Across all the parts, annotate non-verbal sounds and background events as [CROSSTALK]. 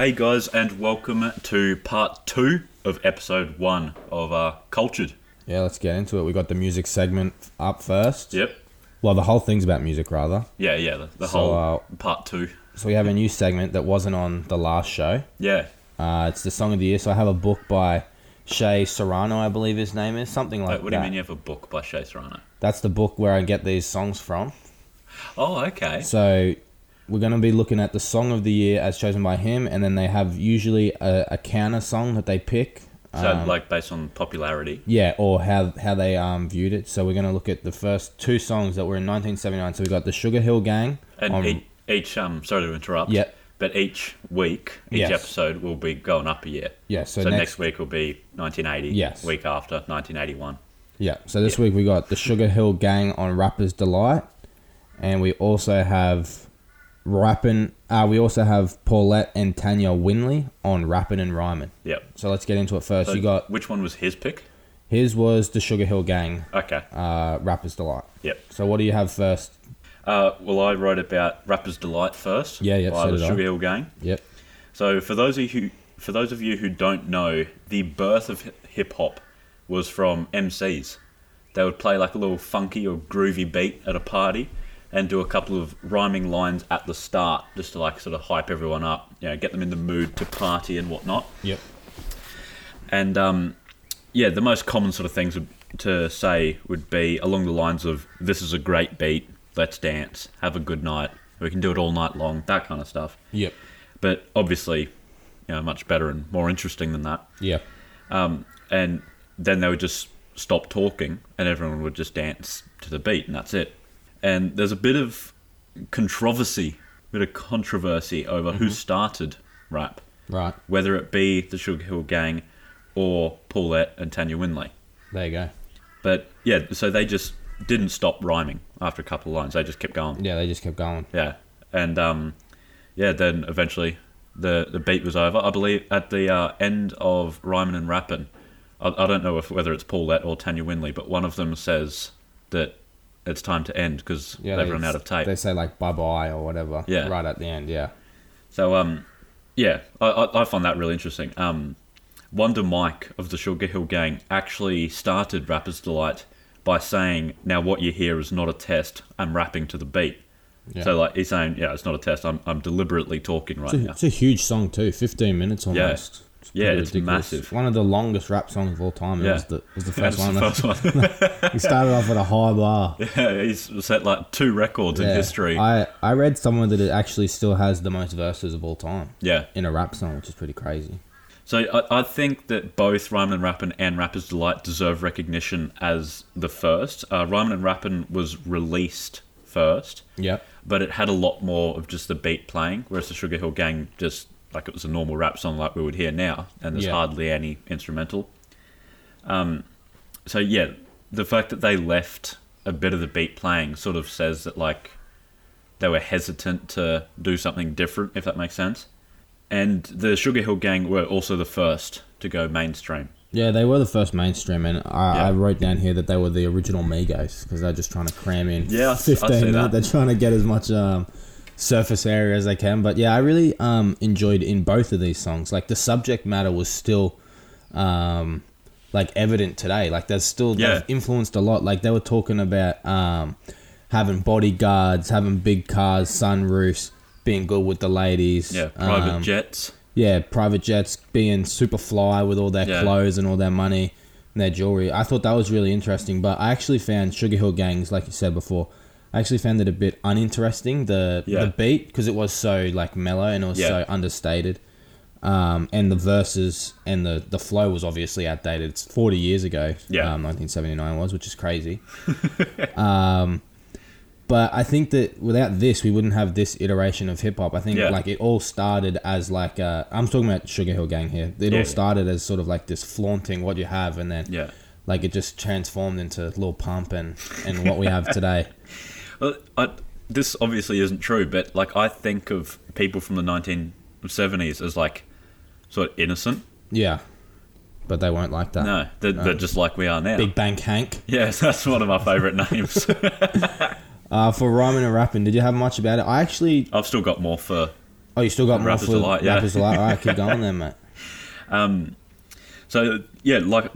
Hey guys, and welcome to part two of episode one of uh, Cultured. Yeah, let's get into it. We got the music segment up first. Yep. Well, the whole thing's about music, rather. Yeah, yeah, the, the So, whole uh, part two. So we have a new segment that wasn't on the last show. Yeah. Uh, it's the song of the year. So I have a book by Shea Serrano, I believe his name is something like Wait, what do you mean you have a book by Shea Serrano? That's the book where I get these songs from. Oh, okay. So we're going to be looking at the song of the year as chosen by him, and then they have usually a, a counter song that they pick. So, Um, like, based on popularity. yeah, or how how they um viewed it. So we're gonna look at the first two songs that were in 1979. So we got the Sugar Hill Gang. And on- each, each, um, sorry to interrupt. Yep. But each week, each Yes. episode will be going up a year. yeah, so, So, next, next, week will be 1980. Yes. Week after, 1981. yeah. So this week we got the Sugar Hill Gang on Rapper's Delight, and we also have rapping. Uh, we also have Paulette and Tanya Winley on rapping and rhyming. Yep. So let's get into it first. So you got which one was his pick? his was the Sugar Hill Gang, Okay. uh, Rapper's Delight. Yep. So what do you have first? Uh, well, I wrote about Rapper's Delight first. Yeah, yeah, By so the did I. Sugar Hill Gang. Yep. So for those of you who, for those of you who don't know, the birth of hip hop was from MCs. They would play like a little funky or groovy beat at a party, and do a couple of rhyming lines at the start, just to like sort of hype everyone up, you know, get them in the mood to party and whatnot. Yep. And um, yeah, the most common sort of things would, to say would be along the lines of "This is a great beat, let's dance, have a good night, we can do it all night long," that kind of stuff. Yep. But obviously, you know, much better and more interesting than that. Yeah. Um, and then they would just stop talking, and everyone would just dance to the beat, and that's it. And there's a bit of controversy, a bit of controversy over who started rap, Right. whether it be the Sugar Hill Gang or Paulette and Tanya Winley. There you go. But yeah, so they just didn't stop rhyming after a couple of lines. They just kept going. Yeah, they just kept going. Yeah, and um, yeah, then eventually the the beat was over. I believe at the uh, end of rhyming and rapping, I, I don't know if whether it's Paulette or Tanya Winley, but one of them says that it's time to end because Yeah, they've they- run out of tape. They say like bye bye or whatever. Yeah. Right at the end. Yeah. So um, yeah, I, I, I find that really interesting. Um, Wonder Mike of the Sugar Hill Gang actually started Rapper's Delight by saying, "Now what you hear is not a test. I'm rapping to the beat." Yeah. So like he's saying, "Yeah, it's not a test. I'm I'm deliberately talking right It's a, now." it's a huge song too. Fifteen minutes almost. It's Yeah, pretty it's massive. One of the longest rap songs of all time. It Yeah. was the [LAUGHS] was the That's first one. the first one. [LAUGHS] [LAUGHS] he started off with a high bar. yeah, he's set like two records in history. I I read somewhere that it actually still has the most verses of all time yeah. in a rap song, which is pretty crazy. So I, I think that both Rhymin' and Rappin' and Rapper's Delight deserve recognition as the first. Uh, Rhymin' and Rappin' was released first, Yep. but it had a lot more of just the beat playing, whereas the Sugar Hill Gang just like it was a normal rap song like we would hear now, and there's Yeah. hardly any instrumental. Um, so yeah, the fact that they left a bit of the beat playing sort of says that like they were hesitant to do something different, if that makes sense. And the Sugar Hill Gang were also the first to go mainstream. Yeah, they were the first mainstream, and I, Yeah. I wrote down here that they were the original Migos because they're just trying to cram in Yeah, I s- I'd 15 say minutes. that. They're trying to get as much um, surface area as they can. But yeah, I really um, enjoyed in both of these songs. Like the subject matter was still um, like evident today. Like there's still Yeah. influenced a lot. Like they were talking about um, having bodyguards, having big cars, sunroofs, being good with the ladies. Yeah, private um, jets. yeah, private jets being super fly with all their Yeah. clothes and all their money and their jewelry. I thought that was really interesting, but I actually found Sugar Hill Gangs, like you said before, I actually found it a bit uninteresting the Yeah. the beat because it was so like mellow and it was Yeah. so understated. Um, and the verses and the, the flow was obviously outdated. It's 40 years ago. Yeah. Um, 1979 was, which is crazy. [LAUGHS] um, but I think that without this, we wouldn't have this iteration of hip hop. I think Yeah. like it all started as like uh, I'm talking about Sugar Hill Gang here. It Yeah, all started as sort of like this flaunting what you have, and then Yeah. like it just transformed into Lil Pump and and what we have today. [LAUGHS] I, this obviously isn't true, but like I think of people from the 1970s as like sort of innocent. Yeah, but they won't like that. No, they're, they're just like we are now. Big Bank Hank. Yes, [LAUGHS] that's one of my favourite names. [LAUGHS] Uh, for rhyming and rapping, did you have much about it? I actually, I've still got more for oh Oh, you still got more Rapper's for Delight, yeah. Rapper's Delight. All right, keep going then, mate. [LAUGHS] Um, so yeah, like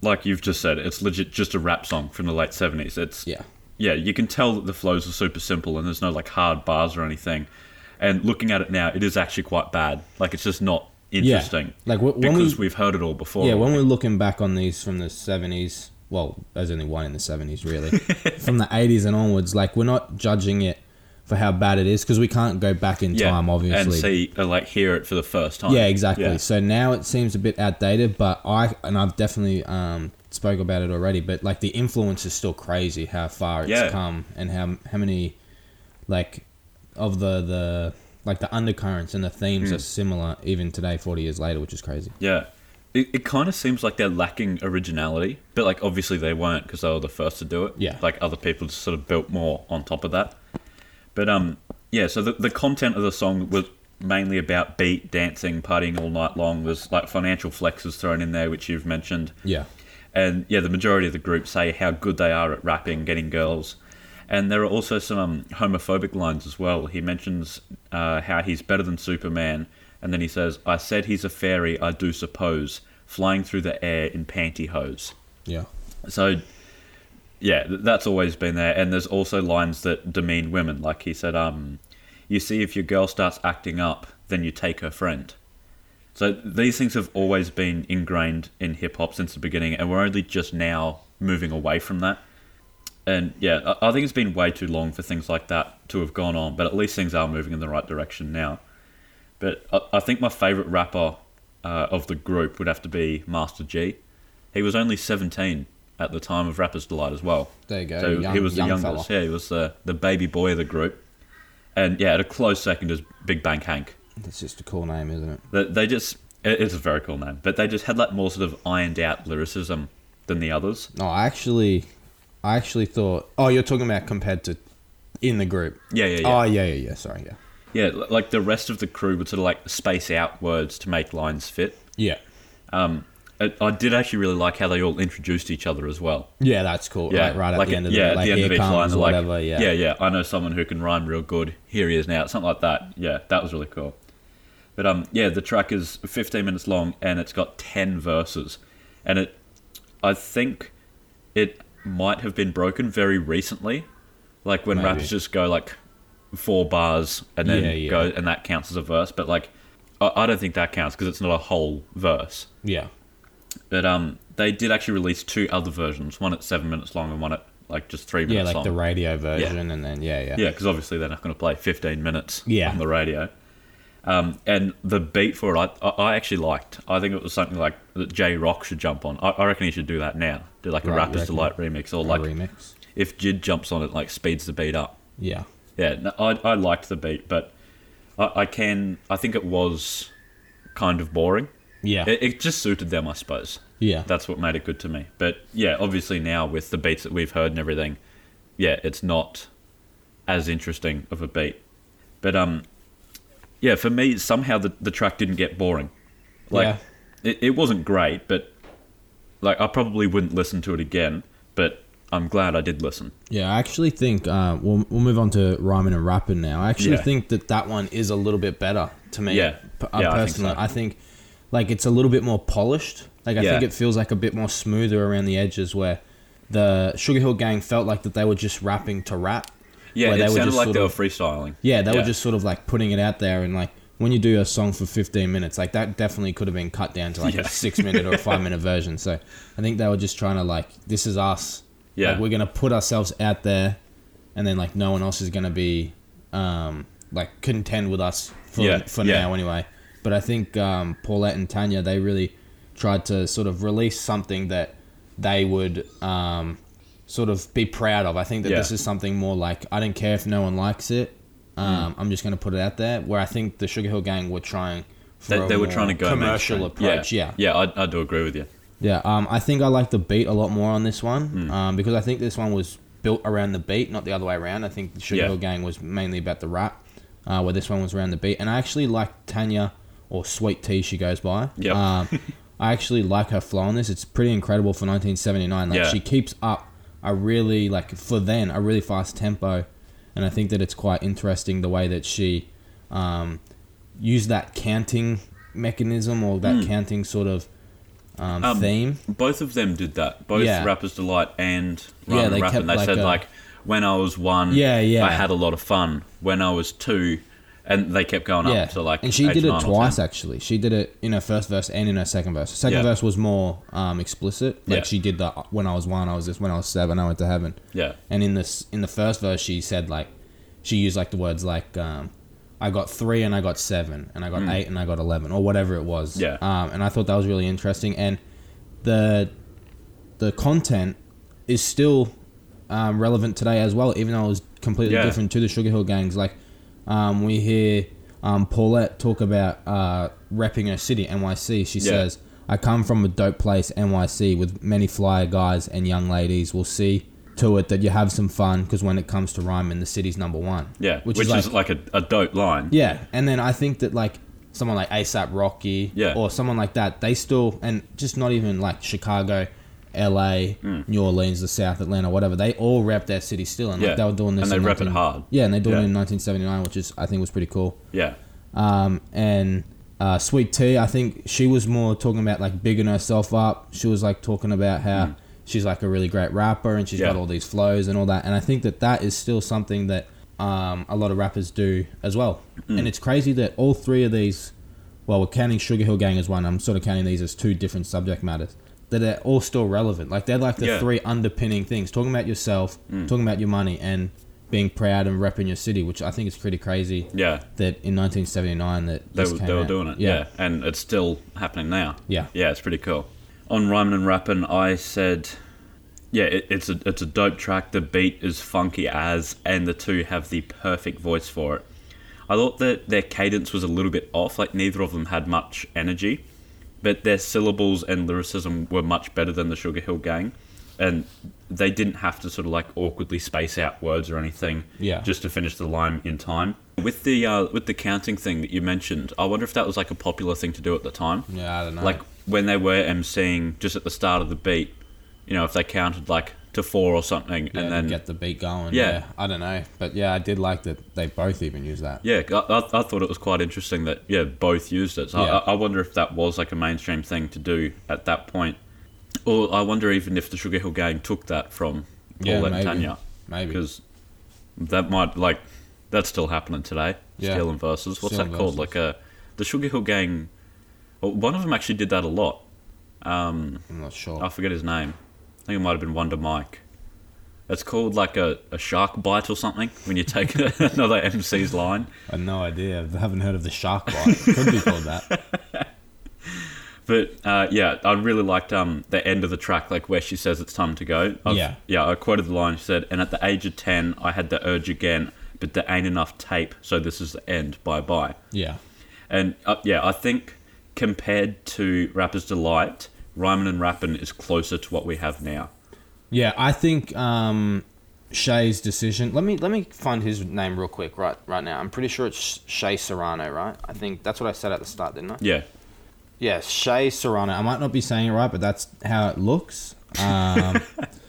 like you've just said, it's legit just a rap song from the late seventies. It's Yeah. Yeah, you can tell that the flows are super simple and there's no like hard bars or anything. And looking at it now, it is actually quite bad. Like it's just not interesting. Like, when because we, have heard it all before. Yeah, when we're looking back on these from the seventies, well, there's only one in the seventies really. [LAUGHS] from the eighties and onwards, like we're not judging it for how bad it is because we can't go back in yeah, time, obviously. and see uh, like hear it for the first time. Yeah, exactly. Yeah. So now it seems a bit outdated, but I and I've definitely um, spoke about it already. But like the influence is still crazy how far it's Yeah. come and how how many like of the the like the undercurrents and the themes Hmm. are similar even today, forty years later, which is crazy. Yeah. It, it kind of seems like they're lacking originality, but like obviously they weren't because they were the first to do it. Yeah. Like other people just sort of built more on top of that. But um, yeah. So the the content of the song was mainly about beat, dancing, partying all night long. There's like financial flexes thrown in there, which you've mentioned. Yeah, And yeah, the majority of the group say how good they are at rapping, getting girls. And there are also some um, homophobic lines as well. He mentions uh, how he's better than Superman, and then he says, "I said he's a fairy, I do suppose, flying through the air in pantyhose." yeah, So, yeah, that's always been there. And there's also lines that demean women, like he said, um, "You see, if your girl starts acting up, then you take her friend." So these things have always been ingrained in hip hop since the beginning, and we're only just now moving away from that. And yeah, I I think it's been way too long for things like that to have gone on, but at least things are moving in the right direction now. But I, I think my favourite rapper uh, of the group would have to be Master Gee. He was only 17 at the time of Rapper's Delight as well. there you go. So young, he was the youngest. fella. Yeah, he was the, the baby boy of the group. And yeah, at a close second is Big Bank Hank. That's just a cool name, isn't it? They, they just it's a very cool name, but they just had like more sort of ironed out lyricism than the others. No, I actually, I actually thought. Oh, you're talking about compared to in the group. Yeah, yeah, yeah. Oh, yeah, yeah, yeah. Sorry, yeah, Yeah, like the rest of the crew would sort of like space out words to make lines fit. yeah, Um, I, did actually really like how they all introduced each other as well. yeah. That's cool. Yeah, right, right at like, the end of yeah, the like, the end of each line, like, whatever. yeah, yeah, yeah. I know someone who can rhyme real good. Here he is now, something like that. Yeah, that was really cool. But um, yeah, the track is 15 minutes long and it's got 10 verses, and it, I think, it might have been broken very recently, like when Maybe. rappers just go like four bars and then Yeah, yeah. go and that counts as a verse. But like, I, I don't think that counts because it's not a whole verse. yeah, But um, they did actually release two other versions, one at seven minutes long and one at like just three minutes. yeah. Like long. the radio version, and then yeah, yeah, yeah, because obviously they're not going to play 15 minutes Yeah. on the radio. Um, and the beat for it, I, I actually liked. I think it was something like that J Rock should jump on. I, I reckon he should do that now. Do like a Right, Rapper's? Delight remix, or like remix. if Jid jumps on it, like speeds the beat up. Yeah, Yeah, no, I, I liked the beat, but I, I can. I think it was kind of boring. yeah, It, it just suited them, I suppose. yeah. That's what made it good to me. But yeah, obviously now with the beats that we've heard and everything, yeah, it's not as interesting of a beat. But um, yeah, for me somehow the the track didn't get boring. Like Yeah. it, it wasn't great, but like I probably wouldn't listen to it again. But I'm glad I did listen. Yeah, I actually think uh, we'll we'll move on to rhyming and rapping now. I actually Yeah. think that that one is a little bit better to me. Yeah. P- uh, Yeah, I think personally, so. I think like it's a little bit more polished. Like I Yeah. think it feels like a bit more smoother around the edges. Where the Sugar Hill Gang felt like that they were just rapping to rap. Yeah, it sounded just like sort they were of- freestyling. Yeah, they were just sort of like putting it out there and like when you do a song for 15 minutes, like that definitely could have been cut down to like Yeah. a six minute or a five [LAUGHS] minute version. So I think they were just trying to like, this is us. Yeah. Like, we're going to put ourselves out there and then like no one else is going to be um, like contend with us for, Yeah, for yeah. now anyway. But I think um, Paulette and Tanya, they really tried to sort of release something that they would um, sort of be proud of. I think that Yeah. this is something more like, I don't care if no one likes it. Um, I'm just going to put it out there. Where I think the Sugar Hill Gang were trying for They, they were trying to go commercial mainstream. approach. Yeah, yeah, I, I do agree with you. yeah. Um, I think I like the beat a lot more on this one Hmm. um, because I think this one was built around the beat, not the other way around. I think the Sugar Yeah. Hill Gang was mainly about the rap, uh, where this one was around the beat. And I actually like Tanya or Sweet Tea, she goes by. Yep. Um, [LAUGHS] I actually like her flow on this. It's pretty incredible for 1979. Like Yeah. she keeps up a really like for then a really fast tempo, and I think that it's quite interesting the way that she um, use that counting mechanism or that counting sort of um. Um, theme. Both of them did that. Both Yeah. Rappers Delight and Yeah, Rhyme they Rappin'. kept They like said a- like when I was one, Yeah, yeah. I had a lot of fun. When I was two, and they kept going Yeah, up to like. and she did it twice actually. She did it in her first verse and in her second verse. Her second Yeah. verse was more um, explicit. Like Yeah. she did the when I was one, I was this. When I was seven, I went to heaven. Yeah, And in this in the first verse, she said like she used like the words like um, I got three and I got seven and I got eight and I got eleven or whatever it was. Mm. Yeah. Um, and I thought that was really interesting. And the the content is still um, relevant today as well, even though it was completely Yeah. different to the Sugar Hill gangs. Like um, we hear um, Paulette talk about uh, repping her city, NYC. She Yeah. says, "I come from a dope place, NYC, with many flyer guys and young ladies. We'll see." To it that you have some fun because when it comes to rhyming, the city's number one. yeah, which, which, is like is like a, a dope line. yeah, and then I think that like someone like ASAP Rocky, Yeah. or someone like that, they still and just not even like Chicago, L.A., Mm. New Orleans, the South Atlanta, whatever. They all rep their city still, and Yeah, like, they were doing this. and they rep it hard. Yeah, and they do Yeah. it in 1979, which is I think was pretty cool. Yeah, Um, and uh, Sweet Tea, I think she was more talking about like bigging herself up. She was like talking about how she's like a really great rapper and she's Mm. Yeah. got all these flows and all that. And I think that that is still something that um, a lot of rappers do as well. Mm. And it's crazy that all three of these, well, we're counting Sugar Hill Gang as one. I'm sort of counting these as two different subject matters. That are all still relevant. Like they're like the Yeah. three underpinning things: talking about yourself, Mm. talking about your money, and being proud and repping your city. Which I think is pretty crazy yeah. that in 1979 that They, this were- came they were doing it. Yeah. and it's still happening now. Yeah. yeah, it's pretty cool. On Rhymin' and Rappin', I said, yeah, it, it's a it's a dope track. The beat is funky as, and the two have the perfect voice for it. I thought that their cadence was a little bit off. Like neither of them had much energy, but their syllables and lyricism were much better than the Sugar Hill Gang, and they didn't have to sort of like awkwardly space out words or anything. Yeah. just to finish the line in time. With the uh, with the counting thing that you mentioned, I wonder if that was like a popular thing to do at the time Yeah, I don't know. like when they were emceeing just at the start of the beat, you know, if they counted like to four or something, yeah, and then get the beat going. Yeah. Yeah. I don't know, but yeah, I did like that they both even use that. yeah, I, I, thought it was quite interesting that yeah both used it. So Yeah. I, I wonder if that was like a mainstream thing to do at that point, or I wonder even if the Sugar Hill Gang took that from Yeah, and maybe. Tanya Maybe. because that might like that's still happening today. Yeah. Stealing verses. What's Stealing that called? Like a the Sugar Hill Gang. Well, one of them actually did that a lot. Um, I'm not sure. I forget his name. I think it might have been Wonder Mike. It's called like a, a shark bite or something when you take [LAUGHS] another MC's line. I have no idea. I haven't heard of the shark bite. Could be called that. [LAUGHS] But uh, yeah, I really liked um, the end of the track, like where she says it's time to go. I've- Yeah. Yeah, I quoted the line. She said, And at the age of 10, I had the urge again, but there ain't enough tape, so this is the end. Bye bye. Yeah. And uh, yeah, I think compared to Rapper's Delight, Rhymin' and Rappin' is closer to what we have now. Yeah, I think um, Shea's decision. Let me let me find his name real quick right right now. I'm pretty sure it's Shea Serrano, right? I think that's what I said at the start, didn't I? Yeah, Yeah, Shea Serrano. I might not be saying it right, but that's how it looks. Um,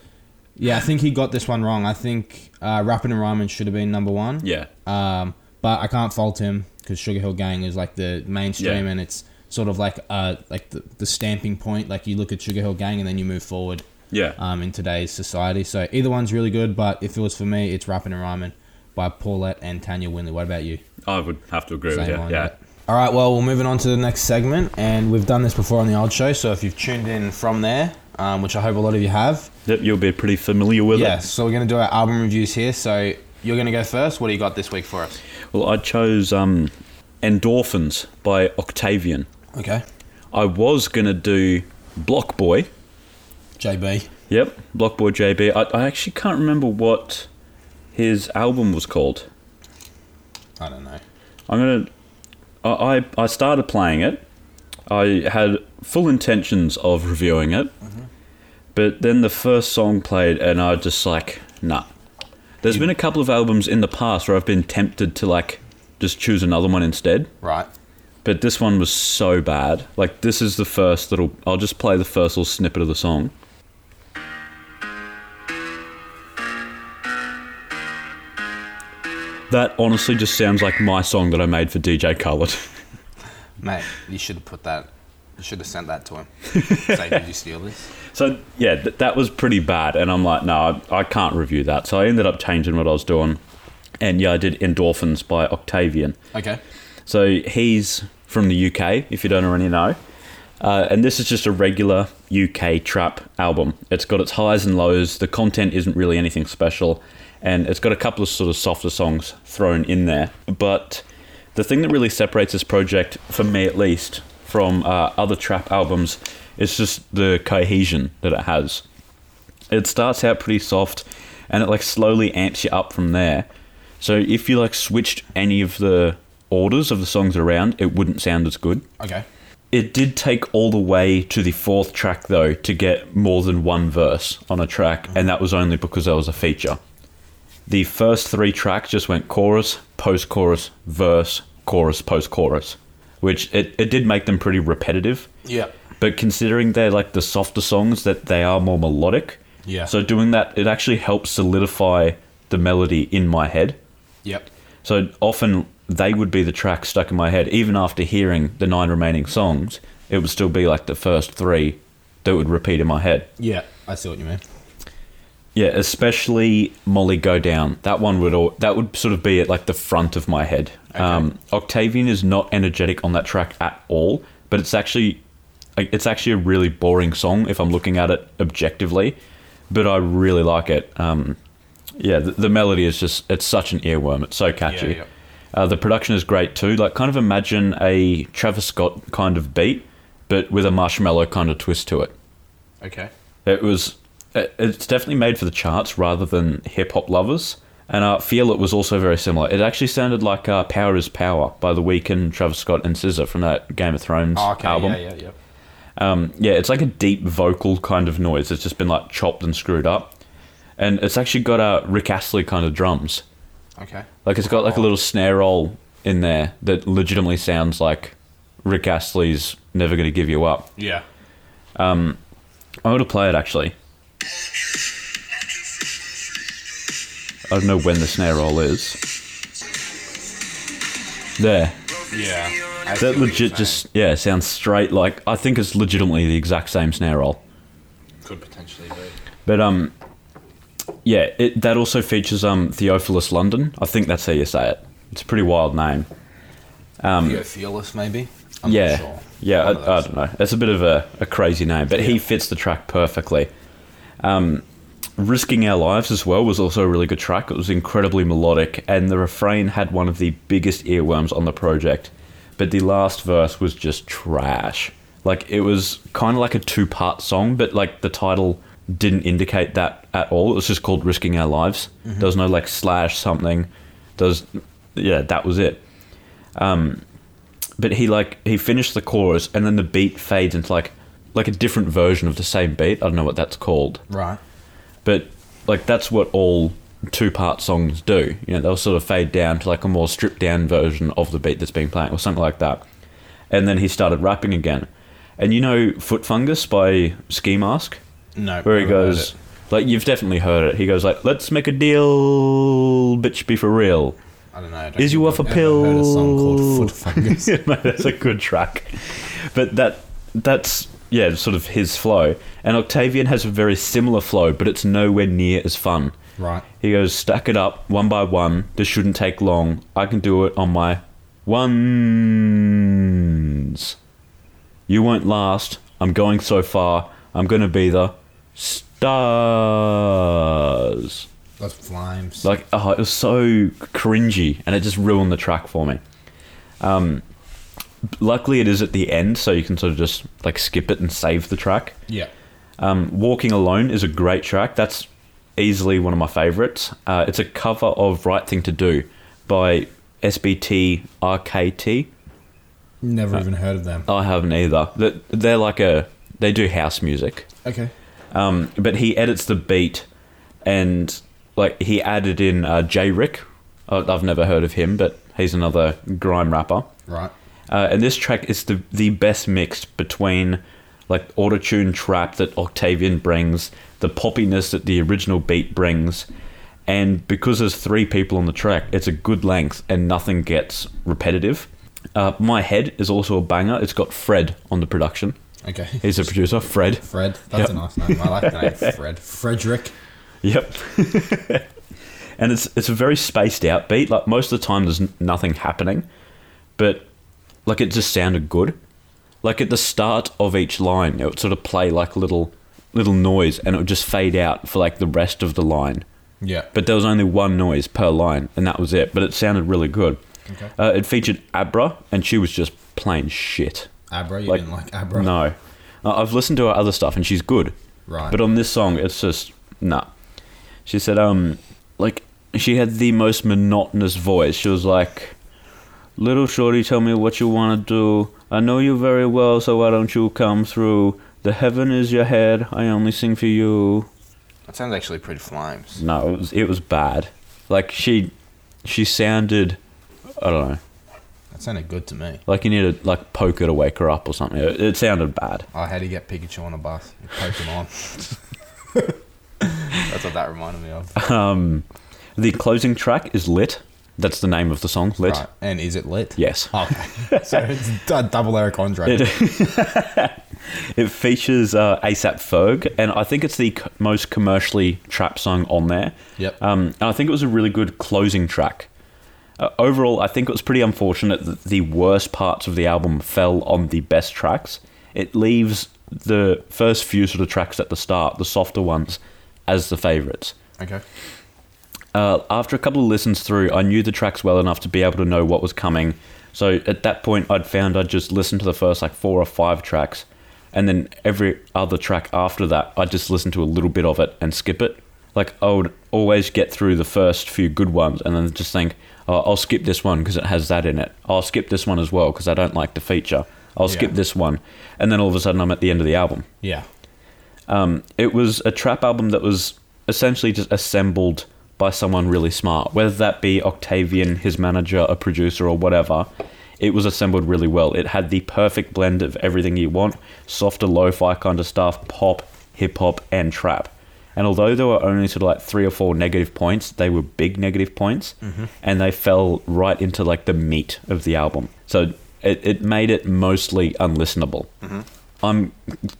[LAUGHS] yeah, I think he got this one wrong. I think uh, Rappin' and Rhymin' should have been number one. yeah, Um, but I can't fault him because Sugar Hill Gang is like the mainstream Yeah. and it's sort of like uh like the, the stamping point. Like you look at Sugar Hill Gang and then you move forward yeah. um, in today's society. So either one's really good, but if it was for me, it's Rapping and Rhymin' by Paulette and Tanya Winley. What about you? I would have to agree with Same you. on Yeah. that. All right, well, we're moving on to the next segment, and we've done this before on the old show. So if you've tuned in from there, um, which I hope a lot of you have, Yep, you'll be pretty familiar with yeah. it. So we're going to do our album reviews here. So you're going to go first. What do you got this week for us? Well, I chose um, Endorphins by Octavian. Okay, I was going to do BlocBoy. JB. Yep, BlocBoy JB. I, I actually can't remember what his album was called. I don't know. I'm going to. I, I started playing it. I had full intentions of reviewing it. Mm-hmm. But then the first song played, and I just like, nah. There's been a couple of albums in the past where I've been tempted to like just choose another one instead. Right. But this one was so bad. Like this is the first little. I'll just play the first little snippet of the song. That honestly just sounds like my song that I made for DJ Khaled. [LAUGHS] Mate, you should have put that. You should have sent that to him. [LAUGHS] Say, did you steal this? So yeah, th- that was pretty bad, and I'm like, no, I, I can't review that. So I ended up changing what I was doing, and yeah, I did Endorphins by Octavian. Okay. So he's from the UK, if you don't already know. Uh, and this is just a regular UK trap album. It's got its highs and lows. The content isn't really anything special. And it's got a couple of sort of softer songs thrown in there. But the thing that really separates this project, for me at least, from uh, other trap albums is just the cohesion that it has. It starts out pretty soft and it like slowly amps you up from there. So if you like switched any of the orders of the songs around, it wouldn't sound as good. Okay. It did take all the way to the fourth track though to get more than one verse on a track, and that was only because there was a feature. The first three tracks just went chorus, post chorus, verse, chorus, post chorus, which it, it did make them pretty repetitive. Yeah. But considering they're like the softer songs, that they are more melodic. Yeah. So doing that, it actually helps solidify the melody in my head. Yep. So often they would be the track stuck in my head. Even after hearing the nine remaining songs, it would still be like the first three that would repeat in my head. Yeah. I see what you mean. Yeah, especially Molly Go Down. That one would all, that would sort of be at like the front of my head. Okay. Um, Octavian is not energetic on that track at all, but it's actually it's actually a really boring song if I'm looking at it objectively. But I really like it. Um, yeah, the, the melody is just it's such an earworm. It's so catchy. Yeah, yeah. Uh, the production is great too. Like kind of imagine a Travis Scott kind of beat, but with a marshmallow kind of twist to it. Okay. It was. it- It's definitely made for the charts rather than hip hop lovers. And I feel it was also very similar. It actually sounded like uh, "Power Is Power" by The Weeknd, Travis Scott, and SZA from that Game of Thrones Oh, okay. album. Yeah, yeah, yeah. Um, yeah, it's like a deep vocal kind of noise. It's just been like chopped and screwed up, and it's actually got uh, Rick Astley kind of drums. Okay. Like it's got like a little snare roll in there that legitimately sounds like Rick Astley's "Never Gonna Give You Up." Yeah. Um, I'm to play it actually. I don't know when the snare roll is. There. Yeah. I That legit just, yeah, sounds straight. Like, I think it's legitimately the exact same snare roll. could potentially be. But, um, yeah, it, that also features, um, Theophilus London. I think that's how you say it. It's a pretty wild name. Um, Theo Fearless, maybe. I'm yeah, Not sure. yeah. I, I don't know. It's a bit of a, a crazy name, but he fits the track perfectly. Um, Risking Our Lives as well was also a really good track. It was incredibly melodic, and the refrain had one of the biggest earworms on the project. But the last verse was just trash. Like it was kind of like a two-part song, but like the title didn't indicate that at all. It was just called Risking Our Lives. Mm-hmm. There was no like slash something. There's yeah, that was it um, but he like he finished the chorus and then the beat fades into like like a different version of the same beat. I don't know what that's called, Right. but like that's what all two part songs do. You know, they'll sort of fade down to like a more stripped down version of the beat that's being playing or something like that. And then he started rapping again. And you know Foot Fungus by Ski Mask? No. Where he goes like you've definitely heard it. He goes like, Let's make a deal, bitch be for real. I don't know. I don't Is you off a ever Heard a song pill? called Foot [LAUGHS] Fungus. yeah, that's a good track. But that that's yeah, sort of his flow. And Octavian has a very similar flow, but it's nowhere near as fun. right. He goes, stack it up one by one. This shouldn't take long. I can do it on my ones. You won't last. I'm going so far. I'm going to be the stars. That's flames. Like, oh, it was so cringy, and it just ruined the track for me. Um, luckily, it is at the end, so you can sort of just like skip it and save the track. yeah. Um, Walking Alone is a great track. That's easily one of my favorites. Uh, it's a cover of Right Thing to Do by SBT RKT. Never even heard of them. I haven't either. They're- They're like a they do house music. Okay. Um, but he edits the beat, and like he added in uh, J Rick. I've never heard of him, but he's another grime rapper. Right. Uh, and this track is the the best mixed between like autotune trap that Octavian brings, the poppiness that the original beat brings, and because there's three people on the track, it's a good length and nothing gets repetitive. Uh, My Head is also a banger. It's got Fred on the production. Okay. He's a producer, Fred. Fred. That's Yep. a nice name. I like the name [LAUGHS] Fred. Frederick. Yep. [LAUGHS] and it's it's a very spaced out beat. Like most of the time, there's nothing happening, but like it just sounded good. Like at the start of each line, it would sort of play like a little little noise, and it would just fade out for like the rest of the line. Yeah. But there was only one noise per line, and that was it. But it sounded really good. Okay. Uh, it featured Abra, and she was just plain shit. Abra. You Like, didn't like Abra? No, I've listened to her other stuff, and she's good. Right. But on this song, it's just nah. She said, um, like she had the most monotonous voice. She was like, "Little shorty, tell me what you wanna do. I know you very well, so why don't you come through? The heaven is your head. I only sing for you." that sounds actually pretty flames. No, it was it was bad. Like she, she sounded, I don't know, That sounded good to me. like you need to like poke her to wake her up or something. It, it sounded bad. Oh, how do you get Pikachu on a bus? You poke him on. [LAUGHS] That's what that reminded me of. Um, the closing track is lit. That's the name of the song, lit. Right. And is it lit? Yes. Okay. [LAUGHS] so it's a double Eric Andre. It, [LAUGHS] it features uh, ASAP Ferg, and I think it's the c- most commercially trap song on there. Yep. Um, and I think it was a really good closing track. Uh, overall, I think it was pretty unfortunate that the worst parts of the album fell on the best tracks. It leaves the first few sort of tracks at the start, the softer ones, as the favourites. okay. Uh, after a couple of listens through, I knew the tracks well enough to be able to know what was coming. So at that point, I'd found I'd just listened to the first like four or five tracks, and then every other track after that, I'd just listen to a little bit of it and skip it. Like I would always get through the first few good ones, and then just think, oh, I'll skip this one because it has that in it. I'll skip this one as well because I don't like the feature. I'll skip Yeah. this one, and then all of a sudden, I'm at the end of the album. Yeah. Um, it was a trap album that was essentially just assembled by someone really smart, whether that be Octavian, his manager, a producer, or whatever. It was assembled really well. It had the perfect blend of everything you want softer lo fi kind of stuff, pop, hip hop, and trap. And although there were only sort of like three or four negative points, they were big negative points, mm-hmm. and they fell right into like the meat of the album. So it, it made it mostly unlistenable. Mm-hmm. I'm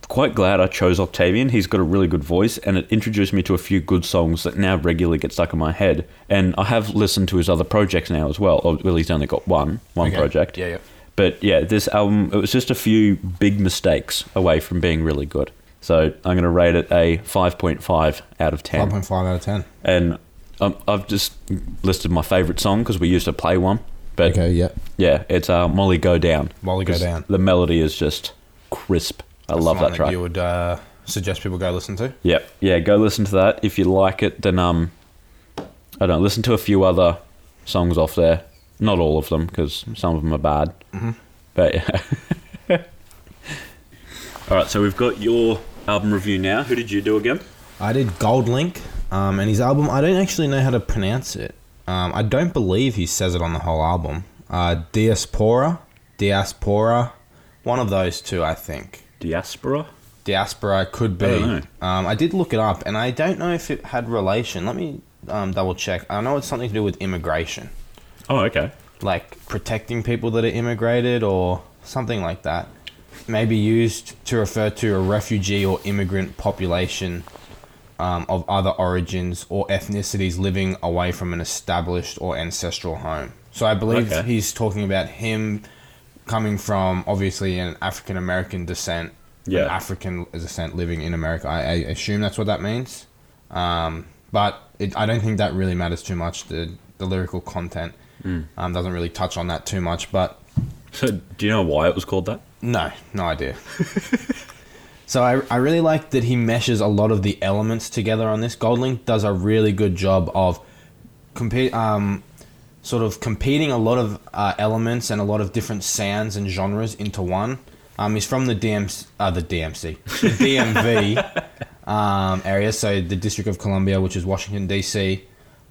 quite glad I chose Octavian. He's got a really good voice, and it introduced me to a few good songs that now regularly get stuck in my head. And I have listened to his other projects now as well. Or, well, he's only got one, one Okay. project. Yeah, yeah. But yeah, this album, it was just a few big mistakes away from being really good. So I'm going to rate it a 5.5 out of 10. 5.5 out of 10. And um, I've just listed my favourite song because we used to play one. But Okay, yeah. yeah, it's uh, Molly Go Down. Molly Go Down. The melody is just crisp. I love that track. you would uh, suggest people go listen to? Yeah, yeah. Go listen to that. If you like it, then um, I don't know. Listen to a few other songs off there. Not all of them, because some of them are bad. Mm-hmm. But yeah. [LAUGHS] all right. So we've got your album review now. Who did you do again? I did Goldlink, um, and his album, I don't actually know how to pronounce it. Um, I don't believe he says it on the whole album. Uh, Diaspora, Diaspora, one of those two, I think. Diaspora. Diaspora could be. I don't know. Um, I did look it up, and I don't know if it had relation. Let me um, double check. I know it's something to do with immigration, Oh, okay. like protecting people that are immigrated or something like that. Maybe used to refer to a refugee or immigrant population um, of other origins or ethnicities living away from an established or ancestral home. So I believe Okay. he's talking about him coming from obviously an African American descent, Yeah. an African descent living in America. I, I assume that's what that means. Um, but it, I don't think that really matters too much. The, the lyrical content um, doesn't really touch on that too much. But So do you know why it was called that? No, no idea. [LAUGHS] so I, I really like that he meshes a lot of the elements together on this. Goldlink does a really good job of compete, um, sort of competing a lot of uh, elements and a lot of different sounds and genres into one. Um, he's from the DMC, uh, the DMC, the [LAUGHS] DMV um, area, so the District of Columbia, which is Washington DC,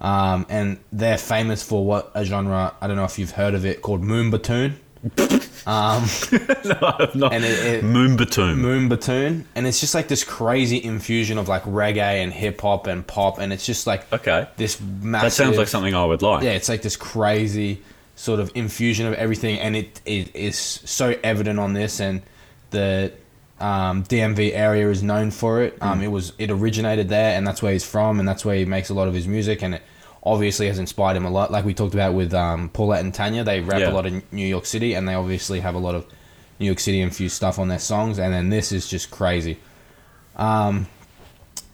um, and they're famous for what a genre. I don't know if you've heard of it called Moombahton. [LAUGHS] Um, [LAUGHS] no, I've not. And it- it- Moombahton. Moon Batoon, and it's just like this crazy infusion of like reggae and hip hop and pop, and it's just like okay. this massive. That sounds like something I would like. Yeah, it's like this crazy sort of infusion of everything, and it, it is so evident on this, and the um, DMV area is known for it. Um, It was it originated there, and that's where he's from, and that's where he makes a lot of his music, and it obviously has inspired him a lot. Like we talked about with um, Paulette and Tanya, they rap Yeah. a lot in New York City, and they obviously have a lot of New York City infused stuff on their songs, and then this is just crazy. Um,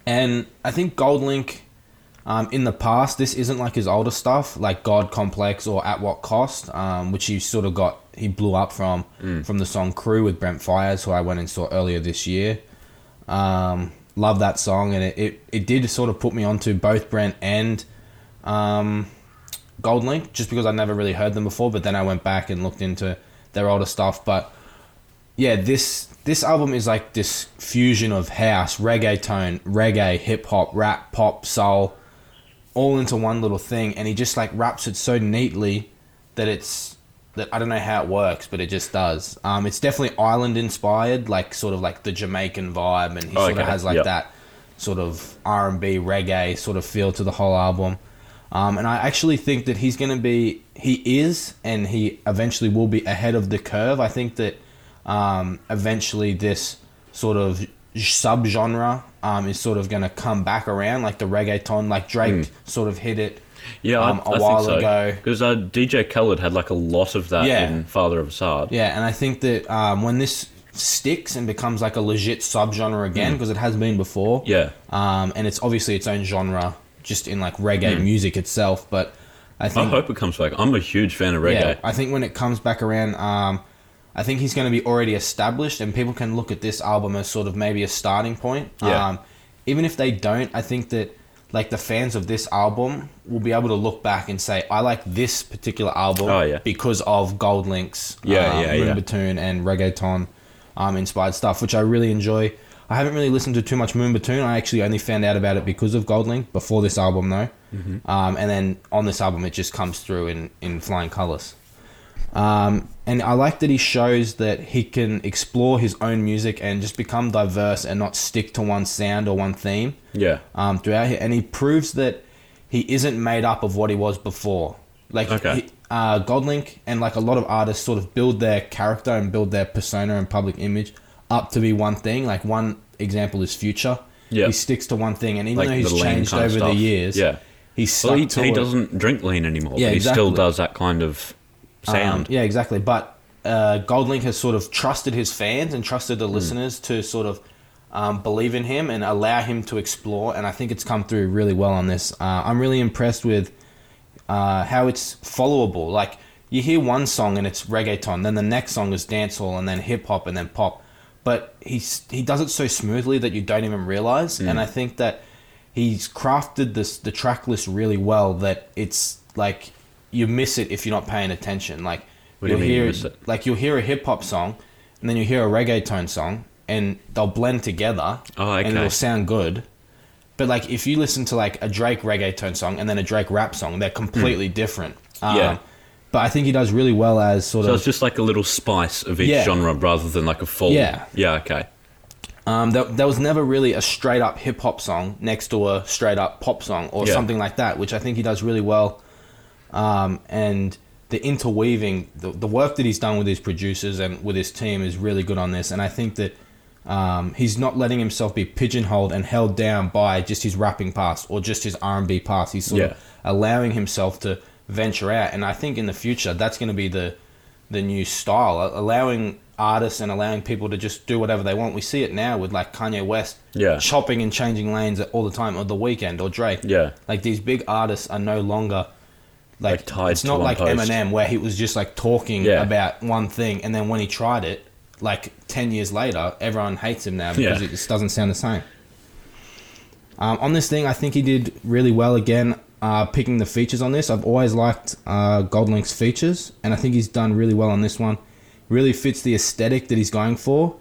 and I think Goldlink, um, in the past, this isn't like his older stuff, like God Complex or At What Cost, um, which he sort of got, he blew up from from the song Crew with Brent Faiyaz, who I went and saw earlier this year. Um, love that song, and it, it, it did sort of put me onto both Brent and um, Goldlink, just because I never really heard them before. But then I went back and looked into their older stuff. But yeah, this this album is like this fusion of house, reggaeton, reggae, hip hop, rap, pop, soul, all into one little thing, and he just like wraps it so neatly that it's that I don't know how it works, but it just does. Um, it's definitely island inspired, like sort of like the Jamaican vibe, and he Oh, sort of has like yep. that sort of R and B reggae sort of feel to the whole album. Um, and I actually think that he's going to be, he is, and he eventually will be ahead of the curve. I think that um, eventually this sort of subgenre um, is sort of going to come back around, like the reggaeton, like Drake sort of hit it. Yeah, um, I, a I while think so. ago. Because uh, DJ Khaled had like a lot of that Yeah. in Father of Asahd. Yeah, and I think that um, when this sticks and becomes like a legit subgenre again, because it has been before. Yeah. Um, and it's obviously its own genre, just in like reggae music itself. But I think I hope it comes back. I'm a huge fan of reggae. Yeah, I think when it comes back around, um, I think he's going to be already established, and people can look at this album as sort of maybe a starting point. Yeah. Um, even if they don't, I think that like the fans of this album will be able to look back and say, "I like this particular album Oh, yeah. because of Gold Links, Yeah, um, yeah, yeah. And reggaeton um, inspired stuff, which I really enjoy." I haven't really listened to too much Moombahton. I actually only found out about it because of Goldlink before this album, though. Mm-hmm. Um, and then on this album, it just comes through in, in flying colors. Um, and I like that he shows that he can explore his own music and just become diverse and not stick to one sound or one theme Yeah. um, throughout here. And he proves that he isn't made up of what he was before. Like Okay. he, uh, Goldlink and like a lot of artists sort of build their character and build their persona and public image up to be one thing. Like one example is Future. Yeah. He sticks to one thing, and even Like though he's changed over the years, Yeah. he's stuck Well, he, to he it. doesn't drink lean anymore, Yeah, but he still does that kind of sound. Um, yeah, exactly. But uh, Goldlink has sort of trusted his fans and trusted the listeners to sort of um, believe in him and allow him to explore. And I think it's come through really well on this. Uh, I'm really impressed with uh, how it's followable. Like you hear one song and it's reggaeton, then the next song is dancehall, and then hip hop, and then pop. But he's he does it so smoothly that you don't even realize. Hmm. And I think that he's crafted this the track list really well. That it's like you miss it if you're not paying attention. Like What you you'll you hear it? like you'll hear a hip hop song, and then you hear a reggaeton song, and they'll blend together, Oh, and it'll sound good. But like if you listen to like a Drake reggaeton song and then a Drake rap song, they're completely different. Um. Yeah. But I think he does really well as sort So of So it's just like a little spice of each Yeah. genre rather than like a full. Yeah. Yeah, okay. Um, there, there was never really a straight up hip hop song next to a straight up pop song or Yeah. something like that, which I think he does really well. Um, and the interweaving, the, the work that he's done with his producers and with his team is really good on this. And I think that um, he's not letting himself be pigeonholed and held down by just his rapping past or just his R and B past. He's sort Yeah. of allowing himself to venture out. And I think in the future that's going to be the the new style, allowing artists and allowing people to just do whatever they want. We see it now with like Kanye West, Yeah. chopping and changing lanes all the time, or The Weeknd, or Drake. Yeah. like these big artists are no longer like, Like, tied It's not like post. Eminem where he was just like talking Yeah. about one thing, and then when he tried it, like ten years later, everyone hates him now because Yeah. it just doesn't sound the same. Um, on this thing, I think he did really well again, uh, picking the features on this. I've always liked uh, Goldlink's features, and I think he's done really well on this one. Really fits the aesthetic that he's going for.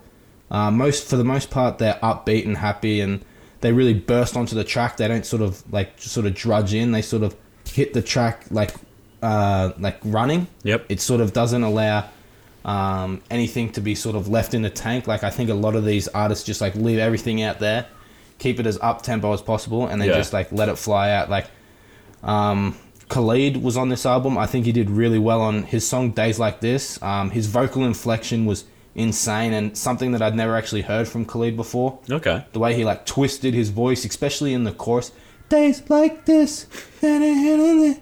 Uh, most for the most part, they're upbeat and happy, and they really burst onto the track. They don't sort of like sort of drudge in. They sort of hit the track like uh, like running. Yep. It sort of doesn't allow um, anything to be sort of left in the tank. Like I think a lot of these artists just like leave everything out there, keep it as up tempo as possible, and they Yeah. just like let it fly out. Like um, Khalid was on this album. I think he did really well on his song Days Like This. Um, his vocal inflection was insane and something that I'd never actually heard from Khalid before. Okay. The way he like twisted his voice, especially in the chorus. Days like this. [LAUGHS]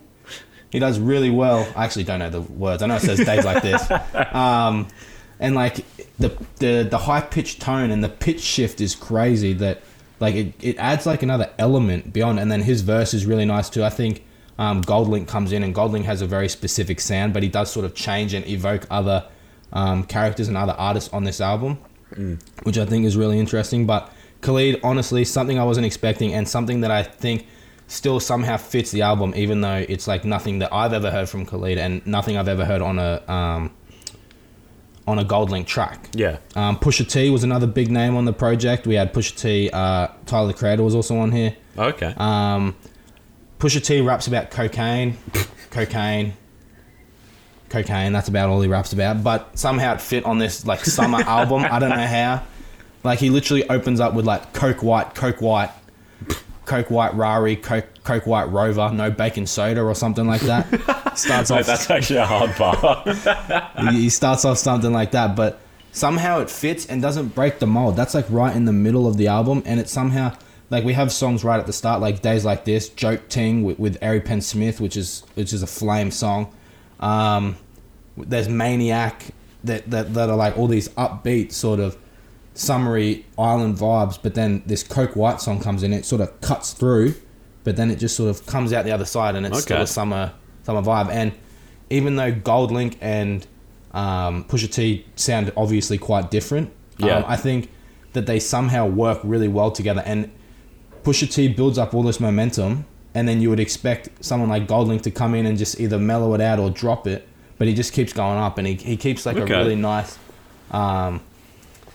He does really well. I actually don't know the words. I know it says days like this. [LAUGHS] Um, and like the the the high pitched tone and the pitch shift is crazy. That like it, it adds like another element beyond. And then his verse is really nice too. I think um, Goldlink comes in and Goldlink has a very specific sound, but he does sort of change and evoke other um, characters and other artists on this album, which I think is really interesting. But Khalid, honestly, something I wasn't expecting and something that I think still somehow fits the album, even though it's like nothing that I've ever heard from Khalid and nothing I've ever heard on a um, on a Goldlink track. Yeah. Um, Pusha T was another big name on the project. We had Pusha T. Uh, Tyler the Creator was also on here. Okay. Um, Pusha T raps about cocaine, [LAUGHS] cocaine, cocaine. That's about all he raps about. But somehow it fit on this like summer [LAUGHS] album. I don't know how. Like he literally opens up with like Coke White, Coke White, Coke White Rari, Coke Coke White Rover, no bacon soda or something like that. [LAUGHS] Starts Mate, off that's actually a hard bar. [LAUGHS] he he starts off something like that, but somehow it fits and doesn't break the mold. That's like right in the middle of the album, and it somehow like we have songs right at the start, like days like this, joke ting with, with Ari PenSmith, which is which is a flame song. Um, there's Maniac that, that that are like all these upbeat sort of summery island vibes, but then this Coke White song comes in, it sort of cuts through, but then it just sort of comes out the other side, and it's still Okay. a summer summer vibe. And even though Goldlink and um, Pusha T sound obviously quite different, Yeah. um, I think that they somehow work really well together. And Pusha T builds up all this momentum, and then you would expect someone like Goldlink to come in and just either mellow it out or drop it, but he just keeps going up, and he, he keeps like Okay. a really nice. Um,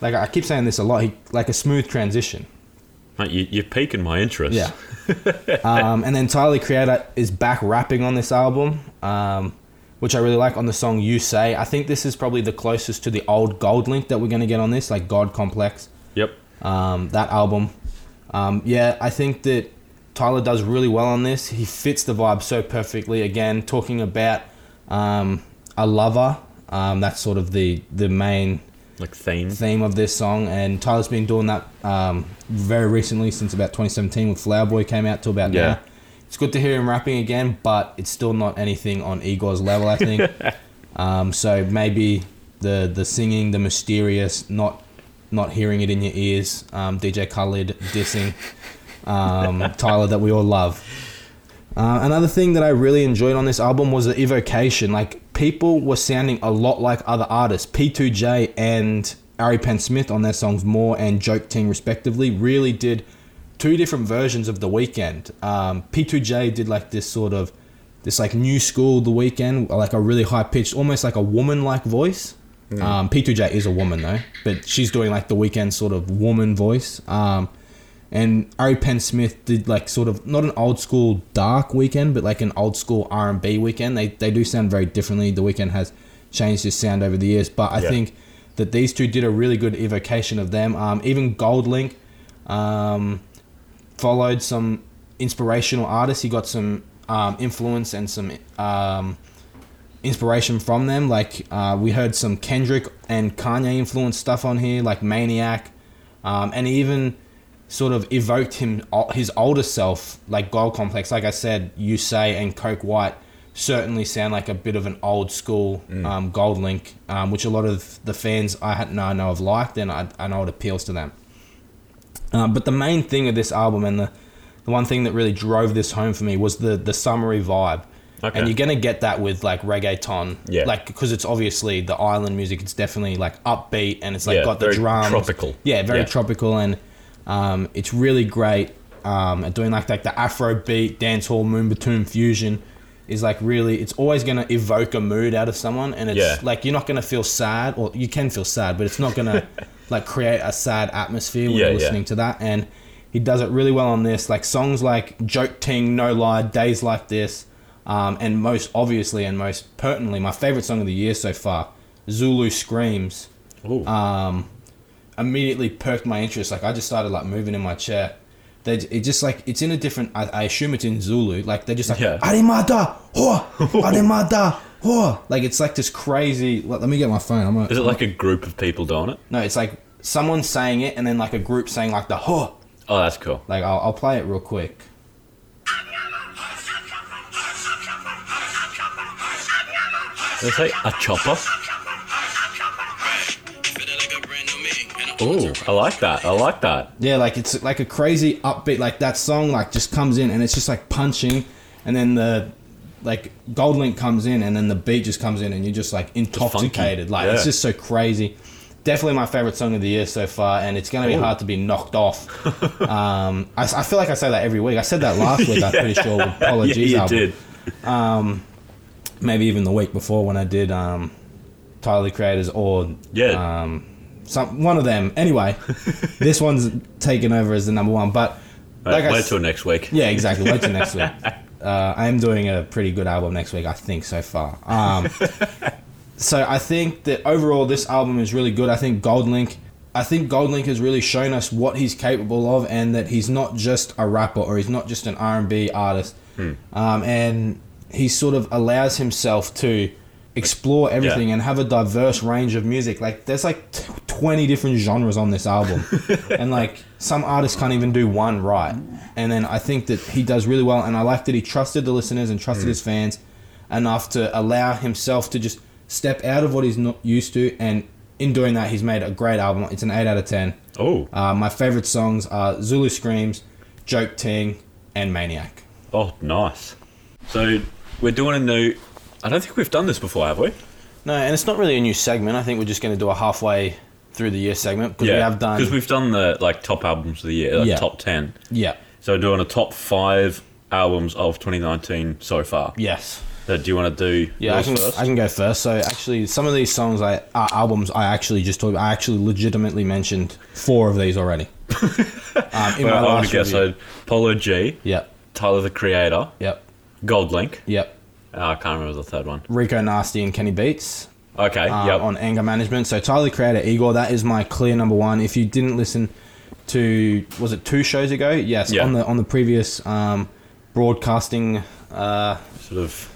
like I keep saying this a lot, he like a smooth transition. Mate, you, you're piquing my interest. Yeah. [LAUGHS] um, and then Tyler Creator is back rapping on this album, um, which I really like on the song You Say. I think this is probably the closest to the old Goldlink that we're going to get on this, like God Complex, Yep. um, that album. Um, yeah, I think that Tyler does really well on this. He fits the vibe so perfectly. Again, talking about um, a lover, um, that's sort of the, the main Like theme. theme of this song, and Tyler's been doing that um, very recently since about 2017 when Flower Boy came out to about Yeah. now. It's good to hear him rapping again, but it's still not anything on Igor's level, I think. [LAUGHS] um, so maybe the the singing, the mysterious, not not hearing it in your ears, um, DJ Khaled dissing um, [LAUGHS] Tyler that we all love. Uh, another thing that I really enjoyed on this album was the evocation. Like people were sounding a lot like other artists. P2J and Ari PenSmith on their songs "More" and "Joke Ting" respectively really did two different versions of the Weeknd. Um, P2J did like this sort of this like new school the Weeknd, like a really high pitched, almost like a woman like voice. Um, P2J is a woman though, but she's doing like the Weeknd sort of woman voice. Um, and Ari PenSmith did like sort of not an old school dark Weeknd, but like an old school R and B Weeknd. They they do sound very differently. The Weeknd has changed his sound over the years, but I Yeah. think that these two did a really good evocation of them. Um, even Goldlink um, followed some inspirational artists. He got some um, influence and some um, inspiration from them. Like uh, we heard some Kendrick and Kanye influenced stuff on here, like Maniac, um, and even sort of evoked him his older self, like Gold Complex. Like I said, you say and Coke White certainly sound like a bit of an old school um, Goldlink, um, which a lot of the fans I no know have liked, and I, I know it appeals to them. Um, but the main thing of this album and the, the one thing that really drove this home for me was the the summery vibe. Okay. And you're gonna get that with like reggaeton, Yeah. Like because it's obviously the island music. It's definitely like upbeat and it's like Yeah, got the very drums, tropical. Yeah, very Yeah. tropical, and um, it's really great um, at doing like like the Afro beat, dancehall, Moombahton fusion. Is like really, it's always gonna evoke a mood out of someone, and it's Yeah. like you're not gonna feel sad, or you can feel sad, but it's not gonna [LAUGHS] like create a sad atmosphere when Yeah, you're yeah. listening to that. And he does it really well on this. Like songs like Joke Ting, No Lie, Days Like This, um, and most obviously and most pertinently, my favorite song of the year so far, Zulu Screams, Ooh. um, immediately perked my interest. Like I just started like moving in my chair. they it just like it's in a different. I, I assume it's in Zulu. Like they're just like Yeah. Arimada, ho, [LAUGHS] Arimada, ho. Like it's like this crazy. Let, let me get my phone. I'm gonna, Is it like a group of people doing it? no, it's like someone saying it and then like a group saying like the ho. Oh, that's cool. Like I'll, I'll play it real quick. Did I say a chopper? Oh, I like that. I like that. Yeah, like it's like a crazy upbeat. Like that song, like just comes in and it's just like punching, and then the like Goldlink comes in, and then the beat just comes in, and you're just like intoxicated. like it's just so crazy. Definitely my favorite song of the year so far, and it's gonna be Ooh. hard to be knocked off. [LAUGHS] um, I, I feel like I say that every week. I said that last week. I'm [LAUGHS] pretty sure [LAUGHS] Apologies yeah, you album. did. Maybe even the week before when I did um, Tyler the Creators or Yeah. um, some one of them. Anyway, [LAUGHS] this one's taken over as the number one, but. Wait, like I wait s- till next week. Yeah, exactly. Wait till [LAUGHS] next week. Uh, I am doing a pretty good album next week, I think, so far. Um, [LAUGHS] so I think that overall, this album is really good. I think Goldlink, I think Goldlink has really shown us what he's capable of, and that he's not just a rapper or he's not just an R and B artist, um, and he sort of allows himself to explore everything Yeah. and have a diverse range of music. Like there's like t- 20 different genres on this album. [LAUGHS] and like some artists can't even do one right. And then I think that he does really well and I like that he trusted the listeners and trusted his fans enough to allow himself to just step out of what he's not used to and in doing that he's made a great album. It's an 8 out of 10. Oh, Uh, my favorite songs are Zulu Screams, Joke Ting, and Maniac. oh, nice. So we're doing a new. I don't think we've done this before, have we? No, and it's not really a new segment. I think we're just going to do a halfway through the year segment because we have done. because we've done the like top albums of the year, like Yeah. top ten. yeah. So we're doing a top five albums of 2019 so far. Yes. So do you want to do Yeah, I can, first? I can go first. So actually, some of these songs, I uh, albums, I actually just talked. I actually legitimately mentioned four of these already. [LAUGHS] um, in Well, my I last guess so. Polo G, Yep. Tyler the Creator, Yep. Goldlink. Yep. Oh, I can't remember the third one. Rico Nasty and Kenny Beats Okay, uh, yep. on anger management. So Tyler Creator, Igor, that is my clear number one. If you didn't listen to, was it two shows ago? Yes, Yeah. on the on the previous um, broadcasting. Uh, sort of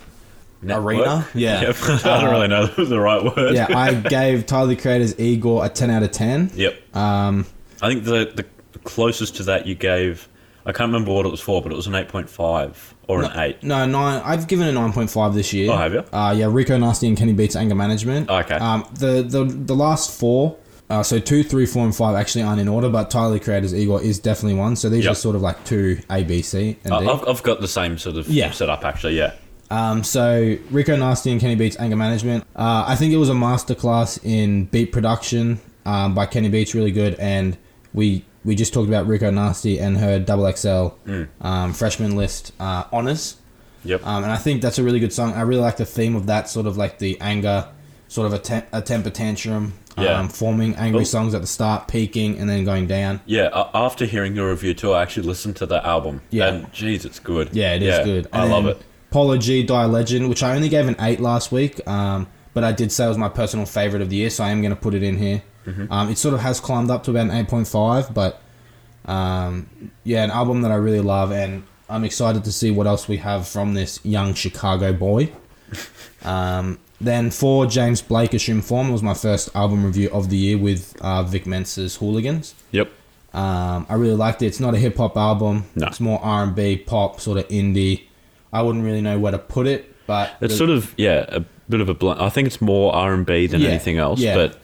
Arena? [LAUGHS] Yeah. Yep. [LAUGHS] I don't really know the [LAUGHS] the right word. yeah, I gave Tyler the Creator's Igor a ten out of ten. Yep. Um, I think the the closest to that you gave. I can't remember what it was for, but it was an 8.5 or an 8. No, nine. I've given a nine point five this year. Oh, have you? Uh, yeah, Rico Nasty and Kenny Beats Anger Management. Okay. Um, the the the last four. Uh, so two, three, four, and five actually aren't in order, but Tyler Creator's Igor is definitely one. So these Yep. are sort of like two A, B, C, and I- D. I've, I've got the same sort of Yeah. setup actually. Yeah. Um, so Rico Nasty and Kenny Beats Anger Management. Uh, I think it was a masterclass in beat production um, by Kenny Beats, really good. And we we just talked about Rico Nasty and her double XL um, freshman list uh, honors. Yep. Um, and I think that's a really good song. I really like the theme of that, sort of like the anger, sort of a, te- a temper tantrum, Yeah. um, forming angry Well- songs at the start, peaking, and then going down. yeah. a- After hearing your review too, I actually listened to the album. Yeah. And geez, it's good. Yeah, it is good. I love it. Polo G Die Legend, which I only gave an eight last week, um, but I did say it was my personal favorite of the year, so I am going to put it in here. Mm-hmm. Um, it sort of has climbed up to about an eight point five, but um, yeah, an album that I really love, and I'm excited to see what else we have from this young Chicago boy. [LAUGHS] Um, then for James Blake, Assume Form was my first album review of the year with uh, Vic Mensa's Hooligans. Yep. Um, I really liked it. It's not a hip hop album. No. It's more R and B, pop, sort of indie. I wouldn't really know where to put it, but It's the- sort of yeah, a bit of a blend. I think it's more R and B than Yeah, anything else, yeah. but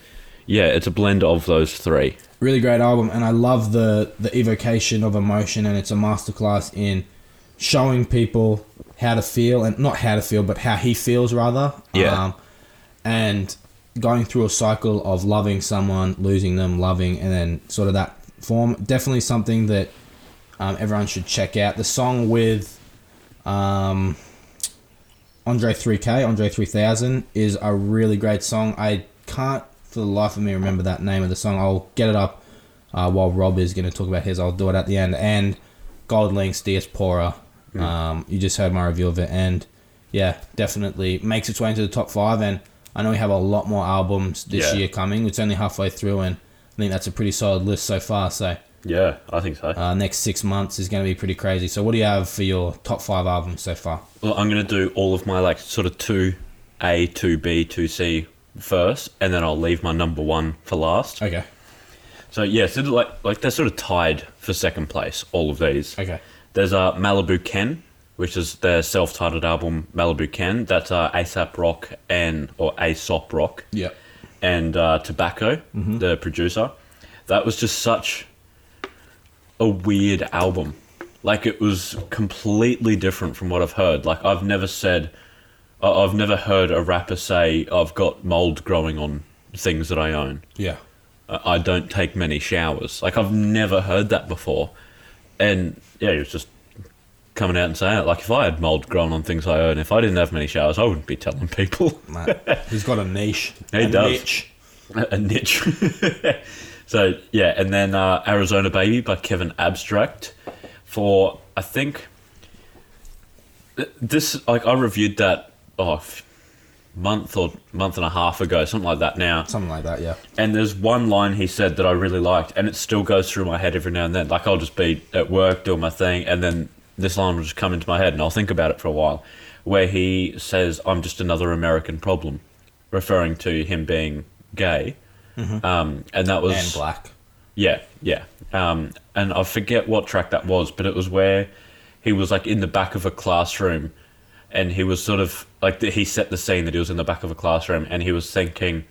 yeah, it's a blend of those three. really great album, and I love the the evocation of emotion, and it's a masterclass in showing people how to feel, and not how to feel, but how he feels rather. Yeah. Um, and going through a cycle of loving someone, losing them, loving, and then sort of that form. Definitely something that um, everyone should check out. The song with um, Andre 3K, Andre 3000, is a really great song. I can't for the life of me remember that name of the song. I'll get it up uh, while Rob is going to talk about his. I'll do it at the end. And Goldlink's, Diaspora. Um, you just heard my review of it. And yeah, definitely makes its way into the top five. And I know we have a lot more albums this Yeah. year coming. It's only halfway through. And I think that's a pretty solid list so far. So Yeah, I think so. Uh, next six months is going to be pretty crazy. So, what do you have for your top five albums so far? Well, I'm going to do all of my like sort of two A, two B, two C first, and then I'll leave my number one for last. Okay. So yeah, so like like they're sort of tied for second place. All of these. Okay. There's uh, Malibu Ken, which is their self-titled album Malibu Ken. That's uh, ASAP Rock and or Aesop Rock Yep. and uh, Tobacco, the producer. That was just such a weird album. Like it was completely different from what I've heard. Like I've never said, I've never heard a rapper say I've got mold growing on things that I own. Yeah. I don't take many showers. Like I've never heard that before, and yeah, he was just coming out and saying it. Like if I had mold growing on things I own, if I didn't have many showers, I wouldn't be telling people. [LAUGHS] He's got a niche. He a does. niche. a niche. [LAUGHS] so yeah, and then uh, Arizona Baby by Kevin Abstract for I think this like I reviewed that oh month or month and a half ago, something like that now. Something like that, yeah. And there's one line he said that I really liked, and it still goes through my head every now and then. Like I'll just be at work doing my thing, and then this line will just come into my head, and I'll think about it for a while. Where he says, "I'm just another American problem," referring to him being gay, um, and that was And black. yeah, yeah. Um, and I forget what track that was, but it was where he was like in the back of a classroom, and he was sort of like the, he set the scene that he was in the back of a classroom, and he was thinking,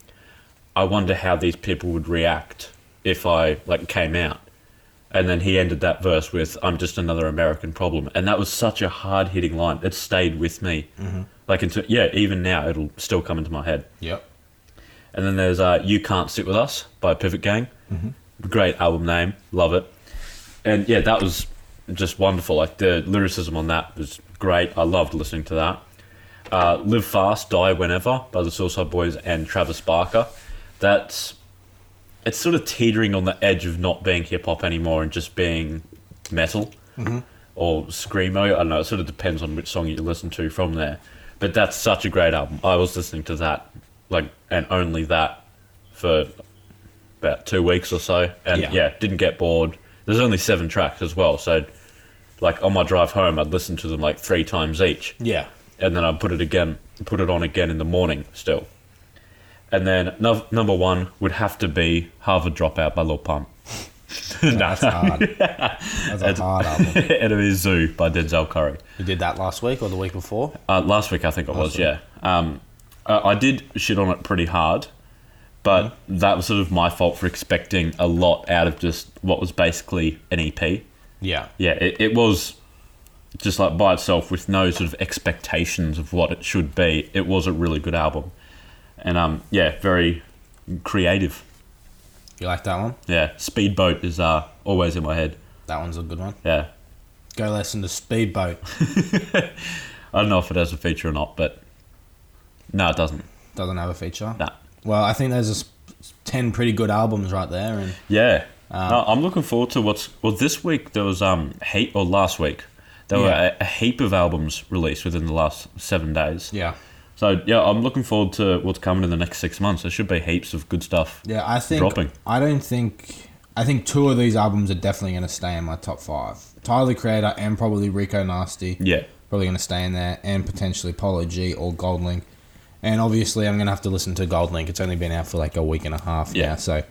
"I wonder how these people would react if I like came out." And then he ended that verse with, "I'm just another American problem," and that was such a hard hitting line. It stayed with me, like into yeah. Even now, it'll still come into my head. Yep. And then there's uh, You Can't Sit With Us by Pivot Gang. Great album name. Love it. And yeah, that was just wonderful. Like the lyricism on that was great. I loved listening to that. Uh, Live Fast, Die Whenever by the Suicide Boys and Travis Barker. That's it's sort of teetering on the edge of not being hip hop anymore and just being metal or screamo. I don't know. It sort of depends on which song you listen to from there. But that's such a great album. I was listening to that, like, and only that for about two weeks or so, and Yeah. yeah, didn't get bored. There's only seven tracks as well, so like on my drive home, I'd listen to them like three times each Yeah. and then I'd put it again, put it on again in the morning still. And then num- number one would have to be Harvard Dropout by Lil Pump. [LAUGHS] That's hard. [LAUGHS] That's a hard album. [LAUGHS] Enemy Zoo by Denzel Curry. You did that last week or the week before? Uh, last week I think it was, Last yeah. Um, uh, I did shit on it pretty hard, but Mm-hmm. that was sort of my fault for expecting a lot out of just what was basically an EP. Yeah. Yeah, it, it was just like by itself with no sort of expectations of what it should be. It was a really good album, and um, yeah, very creative. You like that one? Yeah, Speedboat is uh always in my head. That one's a good one. Yeah, Go listen to Speedboat. [LAUGHS] I don't know if it has a feature or not, but no, it doesn't. Doesn't have a feature. Nah. Well, I think there's a s- ten pretty good albums right there, and Yeah, Um, no, I'm looking forward to what's well. This week there was um heap or last week there Yeah. were a, a heap of albums released within the last seven days. yeah, So yeah, I'm looking forward to what's coming in the next six months. There should be heaps of good stuff. yeah. I think Dropping. I don't think I think two of these albums are definitely going to stay in my top five. Tyler the Creator and probably Rico Nasty Yeah, probably going to stay in there, and potentially Polo G or Goldlink. And obviously, I'm going to have to listen to Goldlink. It's only been out for like a week and a half Yeah. now, so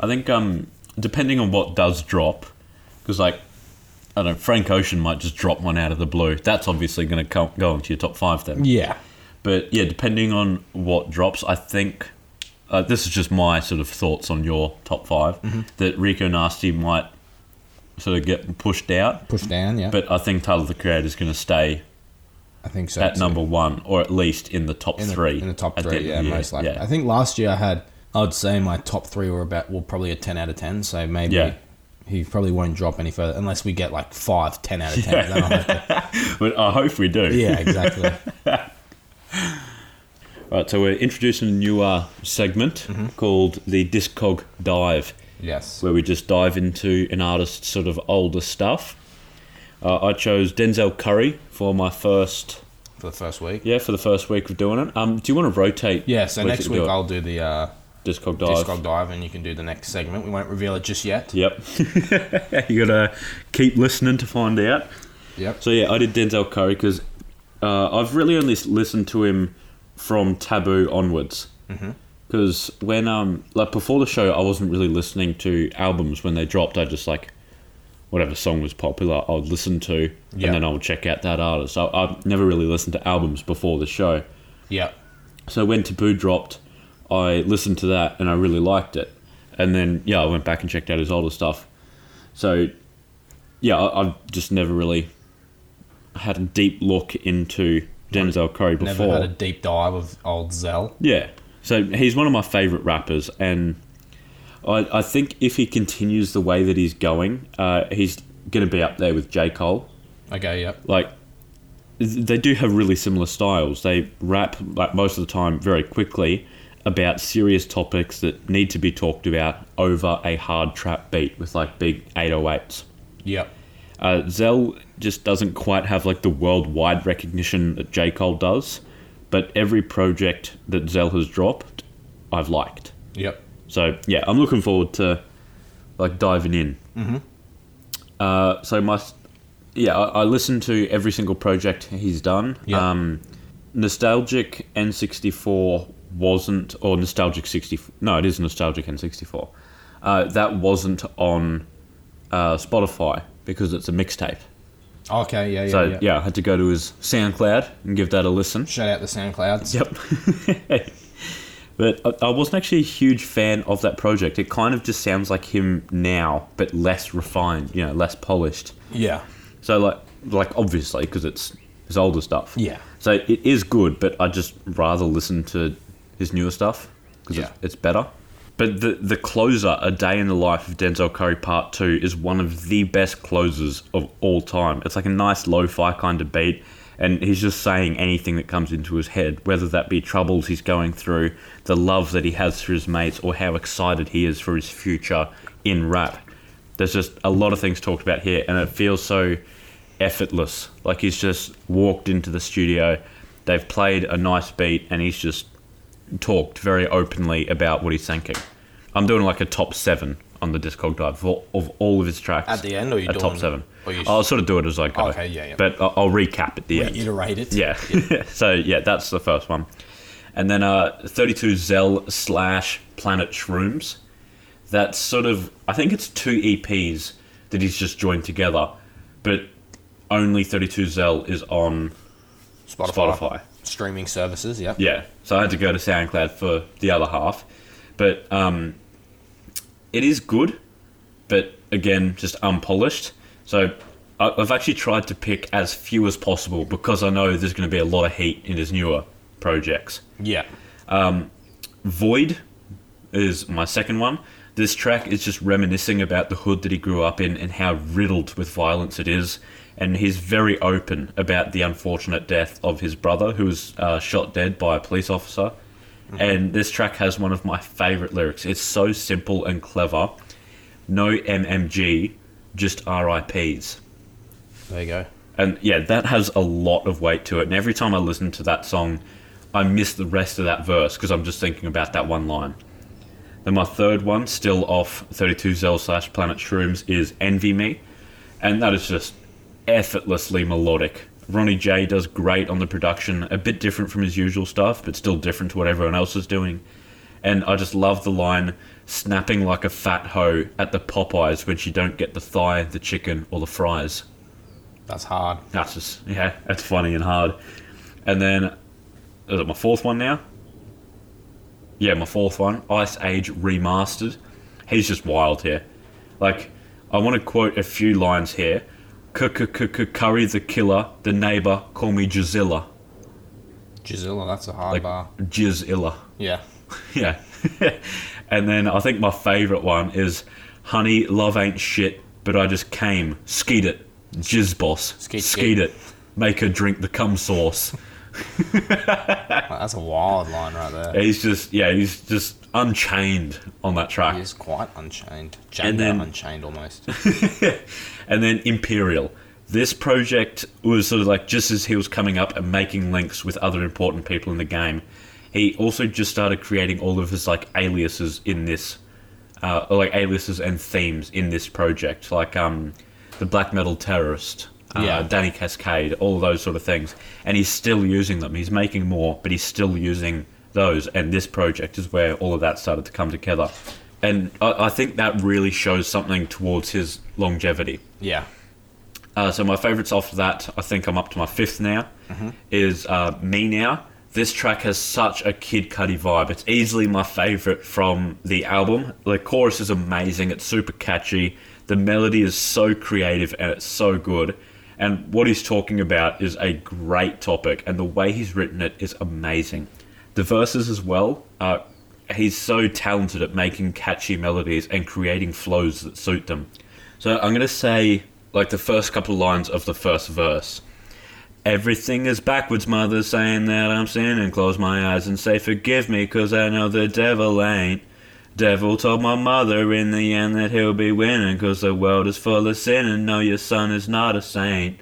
I think um depending on what does drop, because like I don't know, Frank Ocean might just drop one out of the blue. That's obviously going to go into your top five then. yeah, But yeah, depending on what drops, I think uh, this is just my sort of thoughts on your top 5 Mm-hmm. That Rico Nasty might sort of get pushed out, Pushed down. Yeah, but I think Tyler the Creator is going to stay I think so. at too. number one, or at least in the top in the, three. in the top at the three. yeah, most likely. Yeah. I think last year I had. I would say my top three were about well probably a ten out of ten. So maybe Yeah. he probably won't drop any further unless we get like five, 10 out of ten. Have to- [LAUGHS] But I hope we do. yeah, exactly. [LAUGHS] Right, so we're introducing a new uh, segment Mm-hmm. called the Discog Dive, yes. where we just dive into an artist's sort of older stuff. Uh, I chose Denzel Curry for my first, For the first week. yeah, for the first week of doing it. Um, do you want to rotate? Yeah. So next week? I'll do the uh, Discog Dive. Discog Dive, and you can do the next segment. We won't reveal it just yet. Yep. [LAUGHS] you gotta keep listening to find out. Yep. So yeah, I did Denzel Curry because uh, I've really only listened to him from Taboo onwards. Because when um like before the show, I wasn't really listening to albums when they dropped. I just like whatever song was popular, I would listen to, Yeah. and then I would check out that artist. So I've never really listened to albums before the show. Yep. So when Taboo dropped, I listened to that and I really liked it. And then yeah, I went back and checked out his older stuff. So yeah, I, I've just never really had a deep look into Denzel Curry before. Never had a deep dive of old Zel. Yeah. So he's one of my favorite rappers, and I, I think if he continues the way that he's going, uh, he's going to be up there with J. Cole. Okay. Yep. Like, they do have really similar styles. They rap, like, most of the time very quickly about serious topics that need to be talked about over a hard trap beat with, like, big 808s. Yep. Uh, Zel just doesn't quite have like the worldwide recognition that J. Cole does, but every project that Zel has dropped, I've liked. Yep. So yeah, I'm looking forward to like diving in. Mm-hmm. Uh, so my yeah, I, I listened to every single project he's done. Yeah. Um, Nostalgic N64 wasn't, or Nostalgic 60. No, it is Nostalgic N64. Uh, that wasn't on uh, Spotify because it's a mixtape. Okay. Yeah. Yeah. So yeah. yeah, I had to go to his SoundCloud and give that a listen. Shout out the SoundClouds. Yep. [LAUGHS] but I, I wasn't actually a huge fan of that project. It kind of just sounds like him now, but less refined, you know, less polished. Yeah. So like, like obviously because it's his older stuff. Yeah. So it is good, but I just rather listen to his newer stuff because Yeah. it's, it's better. But the the closer, A Day in the Life of Denzel Curry Part Two, is one of the best closers of all time. It's like a nice lo-fi kind of beat, and he's just saying anything that comes into his head, whether that be troubles he's going through, the love that he has for his mates, or how excited he is for his future in rap. There's just a lot of things talked about here, and it feels so effortless. Like he's just walked into the studio, they've played a nice beat, and he's just talked very openly about what he's thinking. I'm doing like a top seven on the Discog Dive of all, of all of his tracks. At the end, or you a top seven? or you- I'll sort of do it as I go. Okay, yeah, yeah. But I'll, I'll recap at the end. Reiterate it. Yeah. [LAUGHS] so yeah, that's the first one, and then uh, 32 Zel slash Planet Shrooms. That's sort of I think it's two EPs that he's just joined together, but only 32 Zel is on Spotify. Spotify. Streaming services. Yep. Yeah, so I had to go to SoundCloud for the other half, but um, it is good, but again, just unpolished. So I've actually tried to pick as few as possible because I know there's going to be a lot of heat in his newer projects. Yeah. Void is my second one. This track is just reminiscing about the hood that he grew up in and how riddled with violence it is. And he's very open about the unfortunate death of his brother, who was uh, shot dead by a police officer. And this track has one of my favourite lyrics. It's so simple and clever. No MMG, just RIPs. There you go. And yeah, that has a lot of weight to it. And every time I listen to that song, I miss the rest of that verse because I'm just thinking about that one line. Then my third one, still off 32 Zel slash Planet Shrooms, is Envy Me. And that is just effortlessly melodic. Ronny J does great on the production, a bit different from his usual stuff, but still different to what everyone else is doing. And I just love the line, snapping like a fat hoe at the Popeyes when she don't get the thigh, the chicken, or the fries. That's hard. That's just yeah, that's funny and hard. And then is it my fourth one now? Yeah, my fourth one, Ice Age Remastered. He's just wild here. Like, I want to quote a few lines here. Curry the killer, the neighbor, call me Jazilla. Gisela, that's a hard Like bar. Jizilla. Yeah. [LAUGHS] Yeah. [LAUGHS] and then I think my favourite one is Honey, love ain't shit, but I just came. Skeet it. Jizz boss. Skeet, Skeet skeet. it. Make her drink the cum sauce. [LAUGHS] That's a wild line right there. He's just, yeah, he's just unchained on that He track. is quite unchained. And then- unchained almost. And then Imperial. This project was sort of like just as he was coming up and making links with other important people in the game. he also just started creating all of his like aliases in this, uh, or, like aliases and themes in this project, like um, the black metal terrorist, uh, Yeah. Danny Cascade, all those sort of things, and he's still using them. He's making more, but he's still using those. And this project is where all of that started to come together, and I, I think that really shows something towards his longevity. Yeah. Uh, so my favourites after that, I think I'm up to my fifth now, is uh, Me Now. This track has such a Kid Cudi vibe. It's easily my favourite from the album. The chorus is amazing. It's super catchy. The melody is so creative and it's so good. And what he's talking about is a great topic, and the way he's written it is amazing. The verses as well. Uh, he's so talented at making catchy melodies and creating flows that suit them. So I'm gonna say like the first couple lines of the first verse. Everything is backwards, mother, saying that I'm sinning. Close my eyes and say, Forgive me, 'cause I know the devil ain't. Devil told my mother in the end that he'll be winning, 'cause the world is full of sin, and no, your son is not a saint.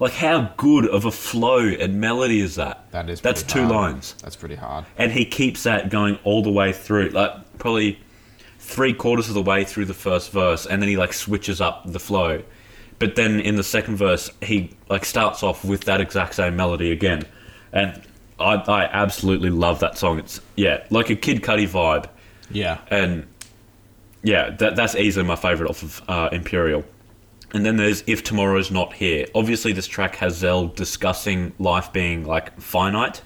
Like, how good of a flow and melody is that? That is. That's two hard. lines. That's pretty hard. And he keeps that going all the way through, like, probably three quarters of the way through the first verse, and then he, like, switches up the flow. But then in the second verse, he like starts off with that exact same melody again, and I, I absolutely love that song. It's yeah, like a Kid Cudi vibe, Yeah. and yeah, that that's easily my favorite off of uh, Imperial. And then there's If Tomorrow's Not Here. Obviously, this track has Zel discussing life being like finite,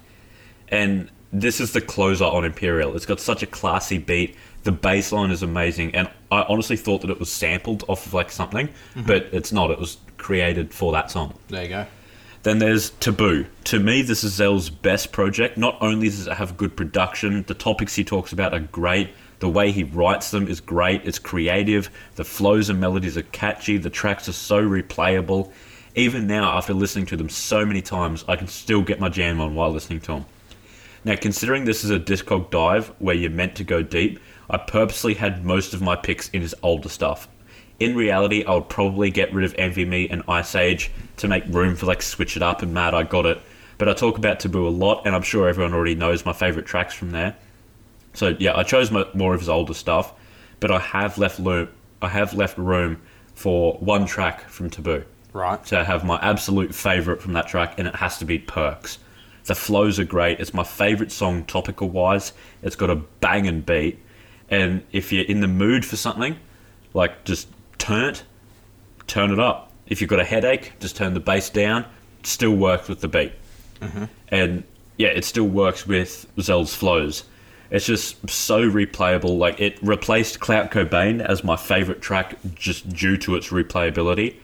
and this is the closer on Imperial. It's got such a classy beat. The bass line is amazing, and I honestly thought that it was sampled off of like something, mm-hmm. but it's not. It was created for that song. There you go. Then there's Taboo. To me, this is Zel's best project. Not only does it have good production, the topics he talks about are great. The way he writes them is great. It's creative. The flows and melodies are catchy. The tracks are so replayable. Even now, after listening to them so many times, I can still get my jam on while listening to them. Now, considering this is a Discog dive where you're meant to go deep, I purposely had most of my picks in his older stuff. In reality, I would probably get rid of Envy Me and Ice Age to make room for like Switch It Up and Mad I Got It. But I talk about Taboo a lot, and I'm sure everyone already knows my favourite tracks from there. So yeah, I chose mo- more of his older stuff, but I have left room. I have left room for one track from Taboo Right. to have my absolute favourite from that track, and it has to be Perks. The flows are great. It's my favourite song topical wise. It's got a banging beat, and if you're in the mood for something, like just turn it, turn it up. If you've got a headache, just turn the bass down. It still works with the beat, mm-hmm. and yeah, it still works with Zel's flows. It's just so replayable. Like it replaced Clout Cobain as my favourite track just due to its replayability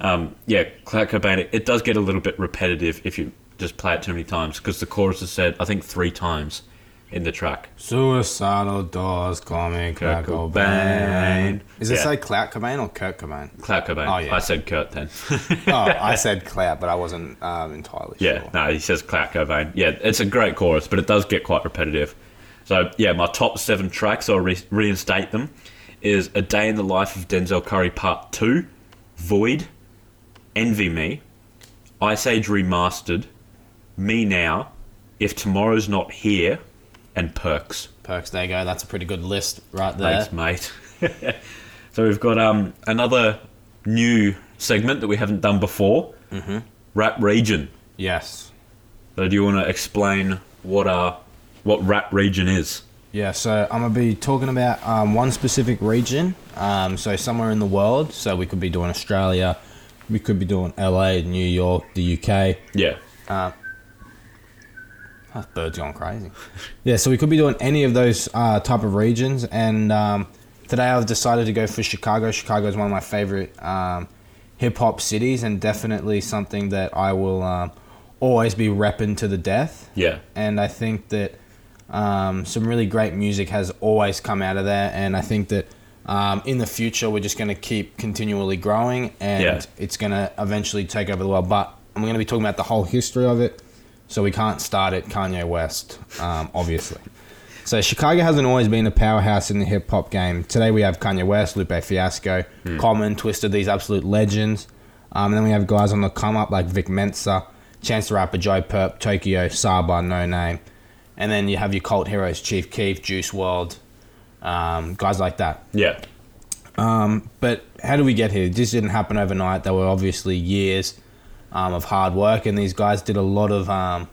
um, yeah, Cloud Cobain, it, it does get a little bit repetitive if you just play it too many times because the chorus is said, I think, three times in the track. Suicidal doors Kurt Kurt Cobain. Cobain. Is it Yeah. say Clout Cobain or Kurt Cobain? Cloud Cobain. Oh, yeah. I said Kurt then. [LAUGHS] oh, I [LAUGHS] said Clout, but I wasn't um, entirely yeah, sure. Yeah, no, he says Cloud Cobain. Yeah, it's a great chorus, but it does get quite repetitive. So, yeah, my top seven tracks, I'll re- reinstate them, is A Day in the Life of Denzel Curry Part 2, Void, Envy Me, Ice Age Remastered, Me Now, If Tomorrow's Not Here, and Perks. Perks, there you go. That's a pretty good list right there. Thanks, mate. [LAUGHS] so we've got um, another new segment that we haven't done before. Mm-hmm. Rap Region. Yes. So do you want to explain what uh, what Rap Region is? Yeah, so I'm gonna be talking about um, one specific region, um, so somewhere in the world. So we could be doing Australia, we could be doing LA, New York, the UK. Yeah. Uh, that bird's gone crazy. [LAUGHS] yeah, so we could be doing any of those uh, type of regions, and um, today I've decided to go for Chicago. Chicago is one of my favorite um, hip hop cities, and definitely something that I will um, always be repping to the death. Yeah. And I think that um, some really great music has always come out of there, and I think that. Um, in the future, we're just going to keep continually growing, and Yeah. it's going to eventually take over the world. But I'm going to be talking about the whole history of it, so we can't start at Kanye West, um, obviously. So Chicago hasn't always been a powerhouse in the hip hop game. Today we have Kanye West, Lupe Fiasco, Common, Twista, these absolute legends. Um, and then we have guys on the come up like Vic Mensa, Chance the Rapper, Joey Purp, Tokyo, Saba, Noname. And then you have your cult heroes, Chief Keef, Juice WRLD, um, guys like that. Yeah. Um, but how do we get here? This didn't happen overnight. There were obviously years um, of hard work, and these guys did a lot of um,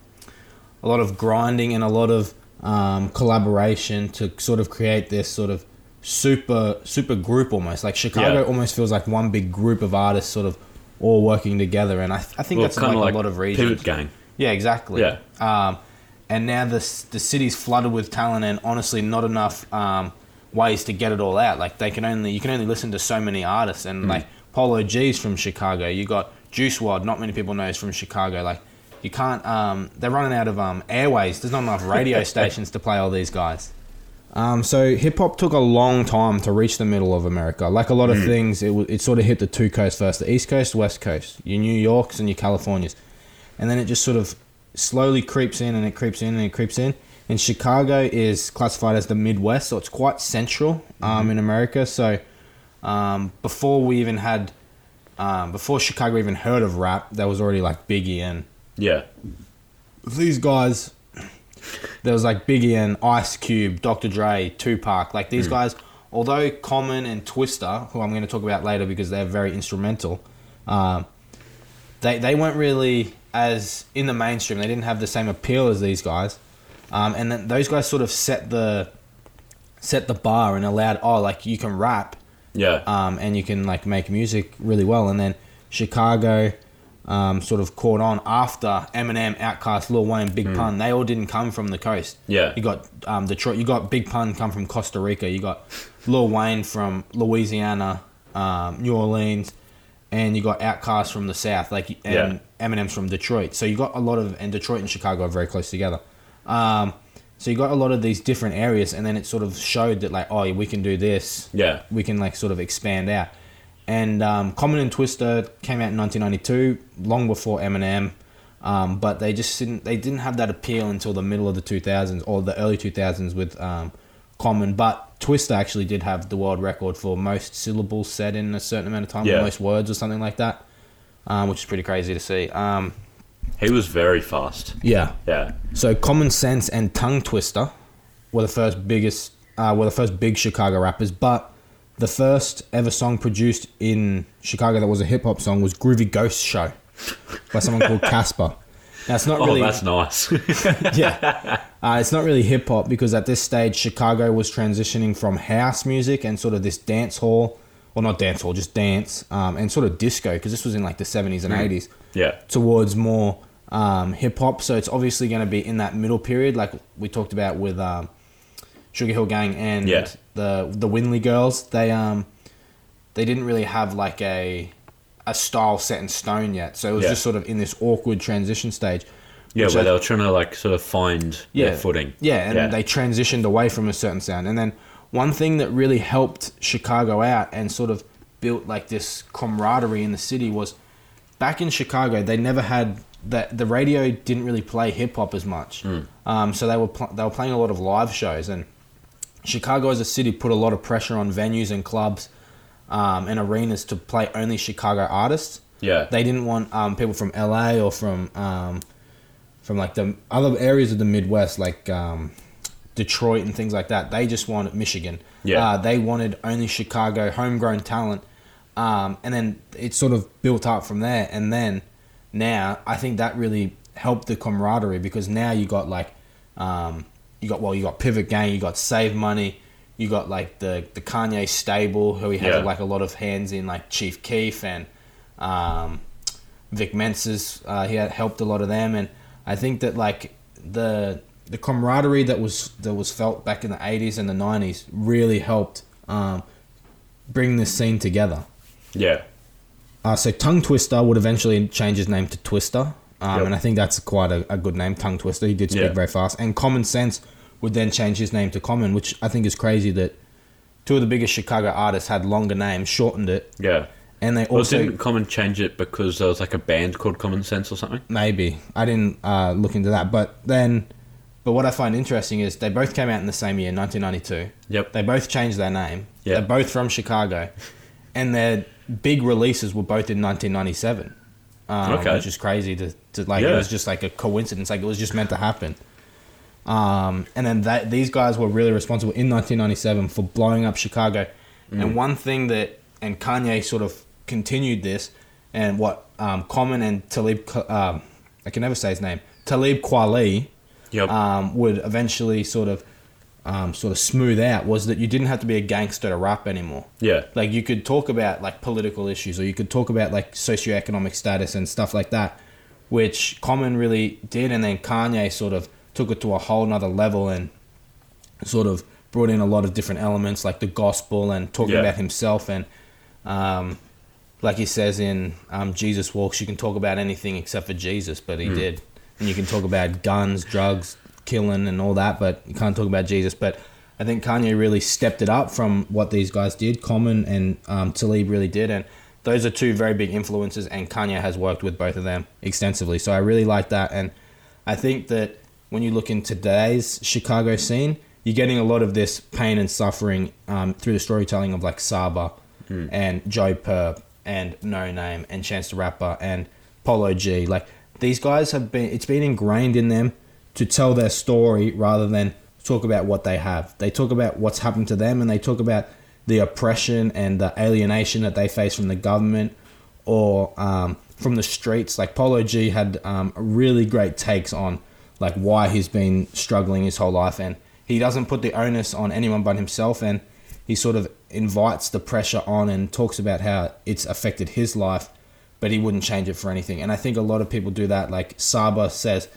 a lot of grinding and a lot of um, collaboration to sort of create this sort of super super group almost. Like Chicago Yeah. almost feels like one big group of artists, sort of all working together. And I, I think Well, that's kind like, of like a lot of reasons. Pivot Gang. Yeah, exactly. Yeah. And now the the city's flooded with talent, and honestly, not enough um, ways to get it all out. Like they can only you can only listen to so many artists, Mm. and like Polo G's from Chicago. You got Juice WRLD. Not many people know is from Chicago. Like you can't. Um, they're running out of um, airways. There's not enough radio [LAUGHS] stations to play all these guys. Um, so hip hop took a long time to reach the middle of America. Like a lot of things, it, w- it sort of hit the two coasts first: the East Coast, West Coast, your New Yorks and your Californias, and then it just sort of slowly creeps in and it creeps in and it creeps in. And Chicago is classified as the Midwest, so it's quite central um, in America. So um, before we even had, um, before Chicago even heard of rap, there was already like Biggie and Yeah. these guys there was like Biggie and Ice Cube, Dr. Dre, Tupac, like these guys, although Common and Twista, who I'm going to talk about later because they're very instrumental, um, they they weren't really as in the mainstream. They didn't have the same appeal as these guys, um, and then those guys sort of set the set the bar and allowed oh like you can rap Yeah. um, and you can like make music really well. And then Chicago um, sort of caught on after Eminem, Outkast, Lil Wayne, Big Pun. They all didn't come from the coast. Yeah. you got um, Detroit. You got Big Pun come from Costa Rica. You got Lil Wayne from Louisiana, um, New Orleans, and you got Outkast from the South. Like and Eminem's from Detroit. So you got a lot of and Detroit and Chicago are very close together. Um, so you got a lot of these different areas, and then it sort of showed that like, oh, we can do this yeah. we can like sort of expand out. And um, Common and Twista came out in 1992, long before Eminem, um, but they just didn't they didn't have that appeal until the middle of the 2000s or the early 2000s with um, Common. But Twista actually did have the world record for most syllables said in a certain amount of time, Yeah. or most words or something like that, um, which is pretty crazy to see. Um, He was very fast. yeah. Yeah. So Common Sense and Tongue Twister were the first biggest, uh, were the first big Chicago rappers. But the first ever song produced in Chicago that was a hip hop song was Groovy Ghost Show by someone called [LAUGHS] Casper. Now it's not Oh, really, that's nice. [LAUGHS] yeah, uh, it's not really hip hop because at this stage Chicago was transitioning from house music and sort of this dance hall, well not dance hall, just dance, um, and sort of disco because this was in like the seventies and eighties yeah. towards more um, hip hop. So it's obviously going to be in that middle period, like we talked about with um, Sugar Hill Gang and Yeah. the the Winley Girls. They um they didn't really have like a a style set in stone yet, so it was Yeah. just sort of in this awkward transition stage. Yeah, where I- they were trying to like sort of find yeah, their footing. Yeah, and Yeah. they transitioned away from a certain sound. And then one thing that really helped Chicago out and sort of built like this camaraderie in the city was back in Chicago. They never had that the radio didn't really play hip hop as much. Hmm. Um, so they were pl- they were playing a lot of live shows and. Chicago as a city put a lot of pressure on venues and clubs um, and arenas to play only Chicago artists. Yeah. They didn't want um, people from LA or from um, from like the other areas of the Midwest, like um, Detroit and things like that. They just wanted Michigan. Yeah. Uh, they wanted only Chicago homegrown talent, um, and then it sort of built up from there. And then now I think that really helped the camaraderie because now you got like um, you got well you got Pivot Gang, you got Save Money. You got like the the Kanye stable, who he had Yeah. like a lot of hands in, like Chief Keef and um, Vic Menses. Uh, he had helped a lot of them, and I think that like the the camaraderie that was that was felt back in the '80s and the '90s really helped um, bring this scene together. Yeah. Uh, so Tongue Twister would eventually change his name to Twister, um, Yep. and I think that's quite a, a good name, Tongue Twister. He did speak Yeah. very fast. And Common Sense would then change his name to Common, which I think is crazy that two of the biggest Chicago artists had longer names, shortened it, Yeah. and they Well, also didn't Common change it because there was like a band called Common Sense or something? maybe I didn't uh, look into that, but then. But what I find interesting is they both came out in the same year, 1992. Yep. They both changed their name. Yeah. They're both from Chicago, and their big releases were both in 1997. Um, Okay. Which is crazy to, to like. It was just like a coincidence. Like it was just meant to happen. Um, and then that, these guys were really responsible in 1997 for blowing up Chicago. And one thing that, and Kanye sort of continued this, and what um, Common and Talib, um, I can never say his name, Talib Kweli, Yep. um, would eventually sort of um, sort of smooth out was that you didn't have to be a gangster to rap anymore. yeah. Like you could talk about like political issues, or you could talk about like socioeconomic status and stuff like that, which Common really did, and then Kanye sort of took it to a whole nother level and sort of brought in a lot of different elements like the gospel and talking Yeah. about himself and um, like he says in um, Jesus Walks, you can talk about anything except for Jesus, but he did. And you can talk about guns, drugs, killing, and all that, but you can't talk about Jesus. But I think Kanye really stepped it up from what these guys did. Common and um, Talib really did, and those are two very big influences. And Kanye has worked with both of them extensively, so I really like that. And I think that when you look in today's Chicago scene, you're getting a lot of this pain and suffering um, through the storytelling of like Saba and Joe Purp and Noname and Chance the Rapper and Polo G. Like these guys have been, it's been ingrained in them to tell their story rather than talk about what they have. They talk about what's happened to them and they talk about the oppression and the alienation that they face from the government or um, from the streets. Like Polo G had um, really great takes on like why he's been struggling his whole life, and he doesn't put the onus on anyone but himself, and he sort of invites the pressure on and talks about how it's affected his life, but he wouldn't change it for anything. And I think a lot of people do that. Like Saba says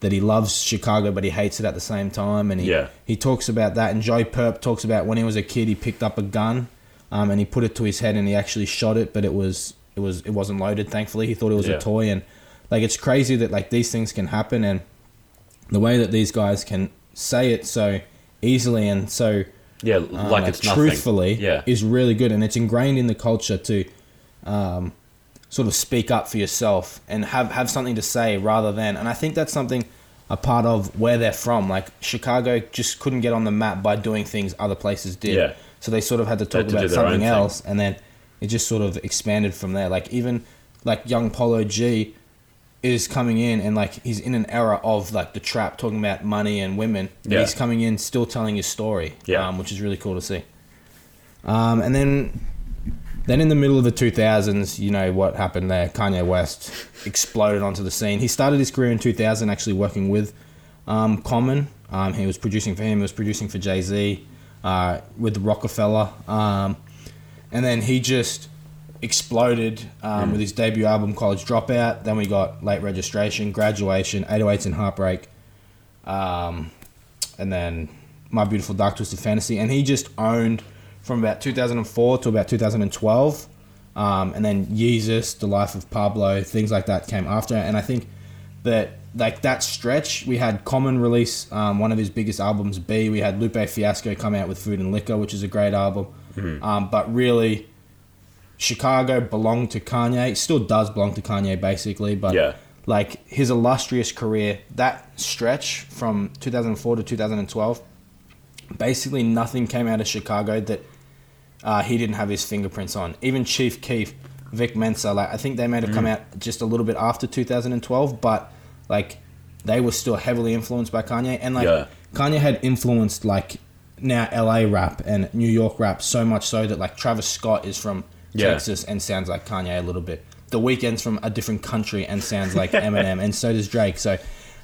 that he loves Chicago, but he hates it at the same time, and he Yeah. he talks about that. And Joe Purp talks about when he was a kid, he picked up a gun, um, and he put it to his head, and he actually shot it, but it was it was it wasn't loaded. Thankfully, he thought it was Yeah. a toy, and like it's crazy that like these things can happen, and the way that these guys can say it so easily and so Yeah, um, like it's nothing. truthfully Yeah. is really good, and it's ingrained in the culture to um, sort of speak up for yourself and have have something to say rather than. And I think that's something a part of where they're from. Like Chicago just couldn't get on the map by doing things other places did. Yeah. So they sort of had to talk had to about something thing. else, and then it just sort of expanded from there. Like even like young Polo G is coming in and like he's in an era of like the trap talking about money and women and Yeah. he's coming in still telling his story Yeah. um, which is really cool to see. Um, and then then in the middle of the 2000s you know what happened there? Kanye west [LAUGHS] exploded onto the scene. He started his career in 2000 actually working with um, common. Um, he was producing for him he was producing for jay-z uh, with Roc-A-Fella. Um, and then he just exploded um, with his debut album College Dropout. Then we got Late Registration, Graduation, 808s and Heartbreak, um, and then My Beautiful Dark Twisted Fantasy. And he just owned from about 2004 to about 2012. Um, and then Yeezus, The Life of Pablo, things like that came after. And I think that like that stretch, we had Common release um, one of his biggest albums, Be. We had Lupe Fiasco come out with Food and Liquor, which is a great album. Um, but really, Chicago belonged to Kanye. It still does belong to Kanye, basically. But Yeah. like his illustrious career, that stretch from 2004 to 2012, basically nothing came out of Chicago that uh, he didn't have his fingerprints on. Even Chief Keef, Vic Mensa, like I think they may have come out just a little bit after 2012, but like they were still heavily influenced by Kanye, and like Yeah. Kanye had influenced like now LA rap and New York rap so much so that like Travis Scott is from Yeah. Texas and sounds like Kanye a little bit. The Weeknd's from a different country and sounds like [LAUGHS] Eminem, and so does Drake. So,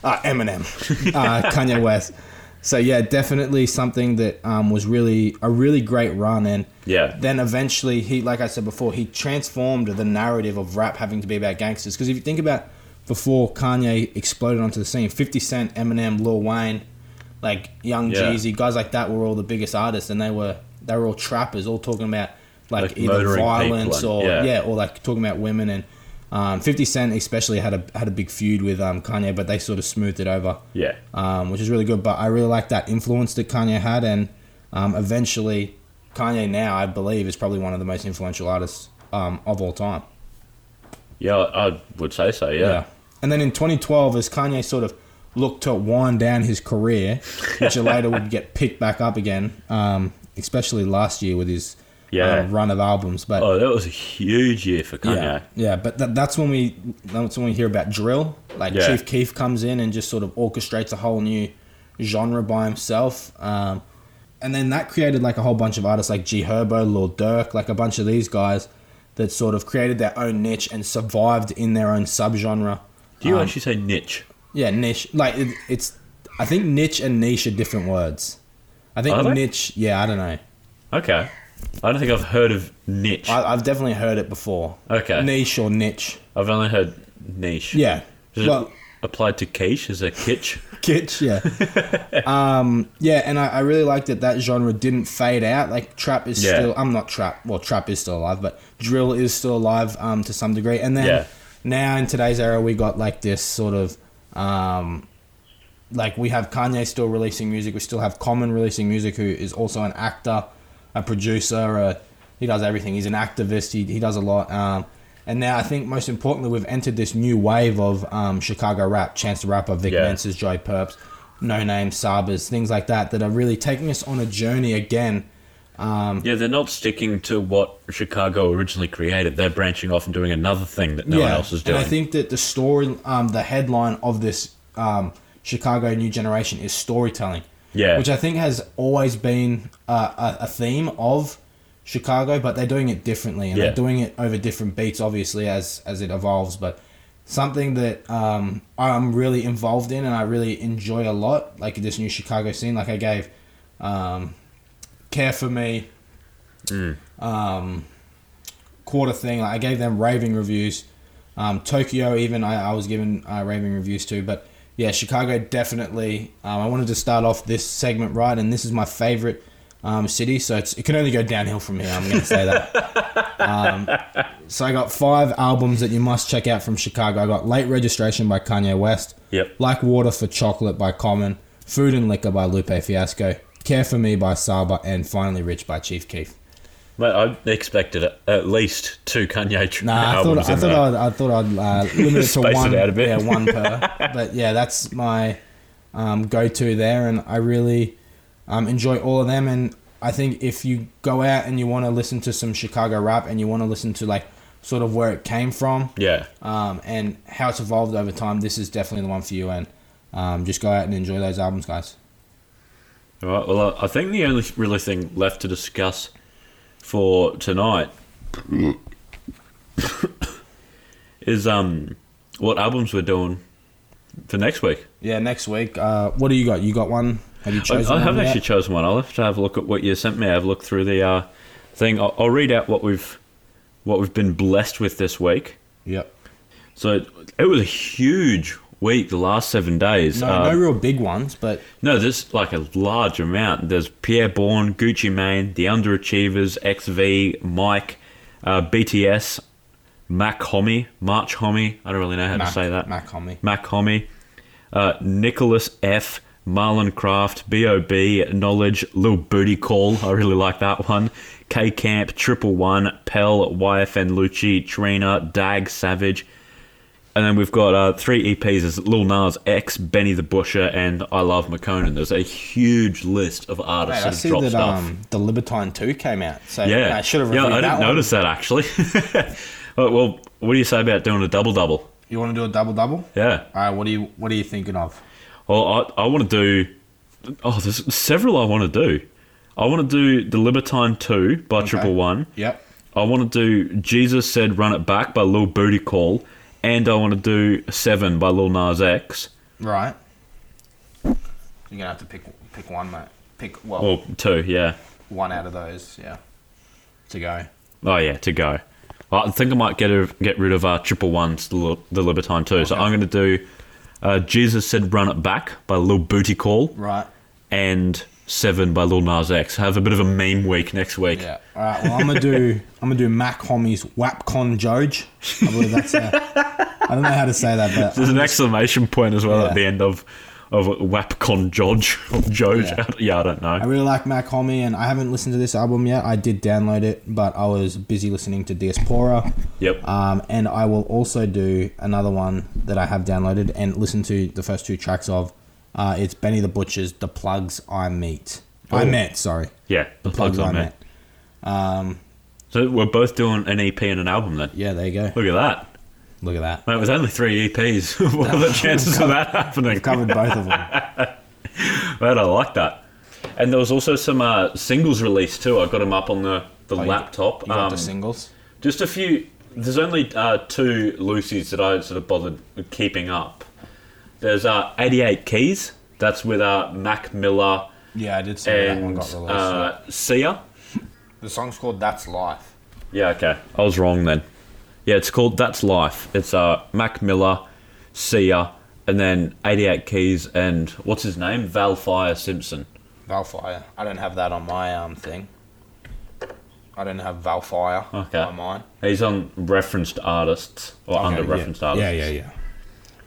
uh, Eminem, [LAUGHS] uh, Kanye West. So yeah, definitely something that um, was really a really great run, and Yeah. then eventually he, like I said before, he transformed the narrative of rap having to be about gangsters. Because if you think about before Kanye exploded onto the scene, Fifty Cent, Eminem, Lil Wayne, like Young Yeah. Jeezy, guys like that were all the biggest artists, and they were they were all trappers, all talking about like, Like either violence or yeah. yeah. or like talking about women and. Um, 50 Cent especially had a had a big feud with um, Kanye, but they sort of smoothed it over Yeah. um, which is really good. But I really like that influence that Kanye had, and um, eventually, Kanye now I believe is probably one of the most influential artists um, of all time. Yeah, I would say so. Yeah. And then in 2012, as Kanye sort of looked to wind down his career, which [LAUGHS] later would get picked back up again, um, especially last year with his Yeah. uh, run of albums. But Oh, that was a huge year for Kanye. Yeah, yeah, but that, that's when we that's when we hear about drill. Like Yeah. Chief Keef comes in and just sort of orchestrates a whole new genre by himself. Um, and then that created like a whole bunch of artists like G Herbo, Lil Durk, like a bunch of these guys that sort of created their own niche and survived in their own subgenre. Do you Um, actually say niche? Yeah, niche. Like it, it's, I think niche and niche are different words. I think niche. Yeah, I don't know. Okay. I don't think I've heard of niche. I, I've definitely heard it before. Okay. Niche or niche. I've only heard niche. Yeah. Is it Well, applied to quiche? as a kitsch? [LAUGHS] kitsch. Yeah. [LAUGHS] um. Yeah, and I, I really like that that genre didn't fade out. Like trap is Yeah. still. I'm not trap. Well, trap is still alive, but drill is still alive. Um, to some degree. And then Yeah. now in today's era, we got like this sort of um. Like we have Kanye still releasing music. We still have Common releasing music, who is also an actor, a producer. A, he does everything. He's an activist. He, he does a lot. Um, and now I think most importantly, we've entered this new wave of um, Chicago rap. Chance the Rapper, Vic Yeah. Mensa's, Joey Purps, No Name, Sabas, things like that, that are really taking us on a journey again. Um, Yeah, they're not sticking to what Chicago originally created. They're branching off and doing another thing that no one else is doing. And I think that the story, um, the headline of this um, Chicago New Generation is storytelling. Yeah. Which I think has always been uh, a, a theme of Chicago, but they're doing it differently, and Yeah. they're doing it over different beats, obviously, as as it evolves. But something that um, I'm really involved in, and I really enjoy a lot, like this new Chicago scene. Like I gave um, "Care for Me," Mm. um, quarter thing. Like I gave them raving reviews. Um, Tokyo, even I, I was given uh, raving reviews too. But yeah, Chicago definitely. Um, I wanted to start off this segment right, and this is my favorite um, city. So it's, it can only go downhill from here. I'm going to say that. [LAUGHS] um, so I got five albums that you must check out from Chicago. I got Late Registration by Kanye West. Yep. Like Water for Chocolate by Common. Food and Liquor by Lupe Fiasco. Care for Me by Saba, and finally Rich by Chief Keef. Mate, I expected at- least two Kanye tr- Nah, I thought I thought. I'd, I thought I'd uh, [LAUGHS] limit it to it one. bit. Yeah, one per. [LAUGHS] but yeah, that's my um, go-to there, and I really um, enjoy all of them. And I think if you go out and you want to listen to some Chicago rap, and you want to listen to like sort of where it came from, Yeah. um, and how it's evolved over time, this is definitely the one for you. And um, just go out and enjoy those albums, guys. All right. Well, I I think the only really thing left to discuss for tonight is um what albums we're doing for next week. Yeah, next week. Uh, what do you got? You got one? Have you I, chosen? I one haven't actually chosen one. I'll have to have a look at what you sent me. I have a look through the uh, thing. I'll, I'll read out what we've what we've been blessed with this week. Yep. So it was a huge week. The last seven days. No, Um, no real big ones, but No, there's like a large amount. There's Pi'erre Bourne, Gucci Mane, The Underachievers, XV, Mike, uh, BTS, Mach-Hommy, March Homie. I don't really know how Mac, to say that. Mach-Hommy. Mac Homie, uh, Nicholas F, Marlon Craft, B.O.B, Knowledge, Lil Booty Call. I really like that one. K Camp, Triple One, Pell, YFN Lucci, Trina, Dag Savage. And then we've got uh, three EPs as Lil Nas X, Benny the Butcher, and iLoveMakonnen. There's a huge list of artists Mate, I that see have dropped that stuff. um, the Libertine 2 came out. So yeah, I should have yeah, I that didn't one. notice that actually. [LAUGHS] well, what do you say about doing a double double? You want to do a double double? Yeah. All right. What are you What are you thinking of? Well, I, I want to do. Oh, there's several I want to do. I want to do the Libertine Two by Triple One. Yep. I want to do Jesus Said Run It Back by Lil Booty Call, and I want to do Seven by Lil Nas X. Right. You're gonna have to pick pick one, mate. Pick well Or two, yeah. one out of those. Yeah. To go. Oh yeah, to go. Well, I think I might get a, get rid of uh, Triple One's the, the Libertine Two. So I'm going to do uh, Jesus Said Run It Back by Lil Booty Call Right. and Seven by Lil Nas X. Have a bit of a meme week next week. Yeah. All right. Well, I'm gonna do I'm gonna do Mach-Hommy's Wapcon Joj. I believe that's. Uh, I don't know how to say that, but There's an exclamation point as well Yeah. at the end of of Wapcon or Joj. Yeah. [LAUGHS] Yeah. I don't know. I really like Mach-Hommy, and I haven't listened to this album yet. I did download it, but I was busy listening to Diaspora. Yep. Um, and I will also do another one that I have downloaded and listen to the first two tracks of. Uh, it's Benny the Butcher's "The Plugs I Meet." I Oh. met, sorry, yeah. The, plugs, I met. Um, So we're both doing an EP and an album then. yeah, there you go. Look at that. Look at that. Mate, was only three EPs, [LAUGHS] what are the chances of that happening? Covered both of them. [LAUGHS] Man, I like that. And there was also some uh, singles released too. I got them up on the, the Oh, you- laptop. You got Um, the singles. just a few. There's only uh, two Lucy's that I sort of bothered keeping up. There's uh, 88 Keys. That's with uh, Mac Miller Yeah, I did see that one and got released. uh, Sia. the song's called "That's Life." Yeah, okay. I was wrong then. Yeah, it's called That's Life. It's uh, Mac Miller, Sia, and then 88 Keys and what's his name? Valfire Simpson. Valfire. I don't have that on my um thing. I don't have Valfire Okay. on mine. He's on referenced artists or under referenced yeah. artists. Yeah, yeah, yeah.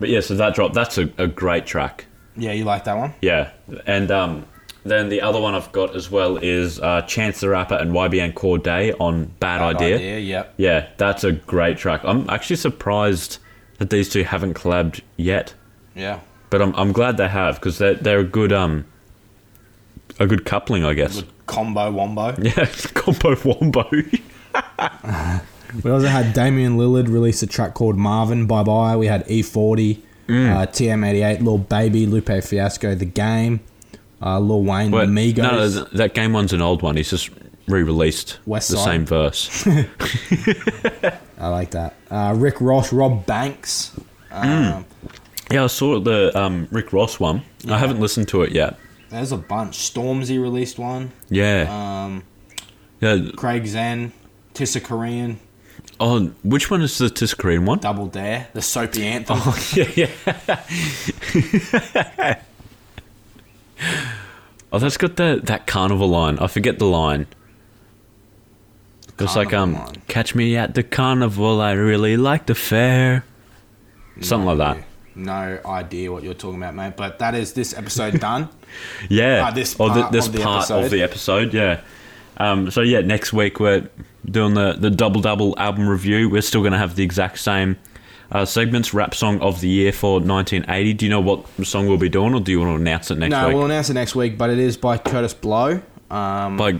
But yeah, so that dropped. That's a, a great track. Yeah, you like that one? Yeah, and um, then the other one I've got as well is uh, Chance the Rapper and YBN Cordae on Bad, Bad Idea. Yep. Yeah, that's a great track. I'm actually surprised that these two haven't collabed yet, Yeah. but I'm, I'm glad they have because they're they're a good um a good coupling, I guess. Good combo wombo. [LAUGHS] Yeah, combo wombo. [LAUGHS] We also had Damian Lillard release a track called Marvin Bye Bye. We had E40, Mm. uh, TM88, Lil Baby, Lupe Fiasco, The Game, uh, Lil Wayne, Migos. no, no, that game one's an old one. He's just re-released West the same verse. [LAUGHS] I like that. Uh, Rick Ross, Rob Banks. Um, yeah, I saw the um, Rick Ross one. I haven't listened to it yet. There's a bunch. Stormzy released one. Yeah, Um, yeah. Craig Xen, Tissa Korean, Oh, which one is the Tisakorean one? Double Dare, the Soapy [LAUGHS] Anthem. Oh, yeah, yeah. oh, that's got the that carnival line. I forget the line. It's like um, line. catch me at the carnival. I really like the fair. Something like that. No idea what you're talking about, mate. But that is this episode [LAUGHS] done. Yeah. Ah, this or the, part this of the part episode. of the episode. Yeah. Um, so yeah, next week we're doing the the double double album review. We're still going to have the exact same uh, segments. Rap song of the year for 1980. Do you know what song we'll be doing, or do you want to announce it next no, week? we'll announce it next week, but it is by Kurtis Blow. Um, By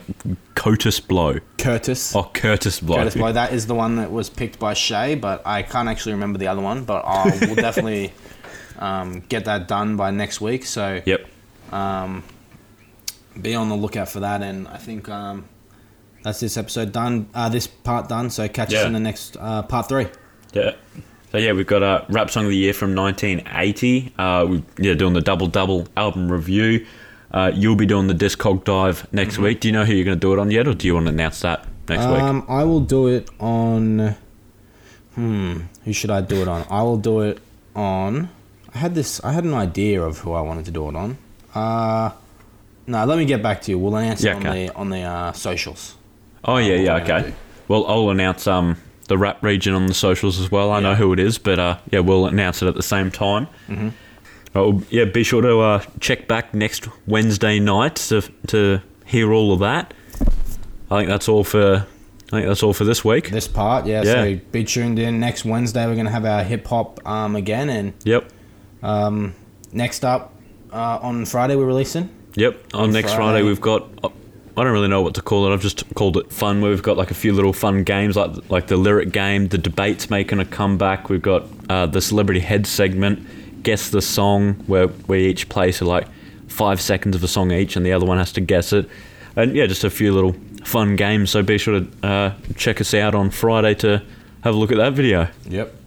Kurtis Blow. Kurtis. Oh, Kurtis Blow. Kurtis Blow. That is the one that was picked by Shea, but I can't actually remember the other one. But I will [LAUGHS] definitely um, get that done by next week. So Yep. um, be on the lookout for that. And I think um, that's this episode done. Uh, this part done. So catch us in the next uh, part three. Yeah. So yeah, we've got a rap song of the year from 1980. Uh, we yeah doing the double double album review. Uh, you'll be doing the Discog dive next week. Do you know who you're going to do it on yet, or do you want to announce that next week? Um, I will do it on. Hmm. Who should I do it on? I will do it on. I had this. I had an idea of who I wanted to do it on. Uh, no. Let me get back to you. We'll announce Yeah, it on okay. the on the uh, socials. Oh yeah, yeah, what we're gonna okay. Well, I'll announce um the rap region on the socials as well. I know who it is, but uh, yeah, we'll announce it at the same time. Mm-hmm. Oh yeah, be sure to uh, check back next Wednesday night to to hear all of that. I think that's all for. I think that's all for this week. This part, yeah. Yeah. So be tuned in. Next Wednesday, we're gonna have our hip hop um again, and Yep, um next up uh, on Friday we're releasing. yep. On, next Friday. Friday. we've got. I don't really know what to call it. I've just called it fun. Where we've got like a few little fun games, like like the lyric game, the debates making a comeback. We've got uh, the celebrity head segment, guess the song, where we each play so like five seconds of a song each, and the other one has to guess it. And yeah, just a few little fun games. So be sure to uh, check us out on Friday to have a look at that video. Yep.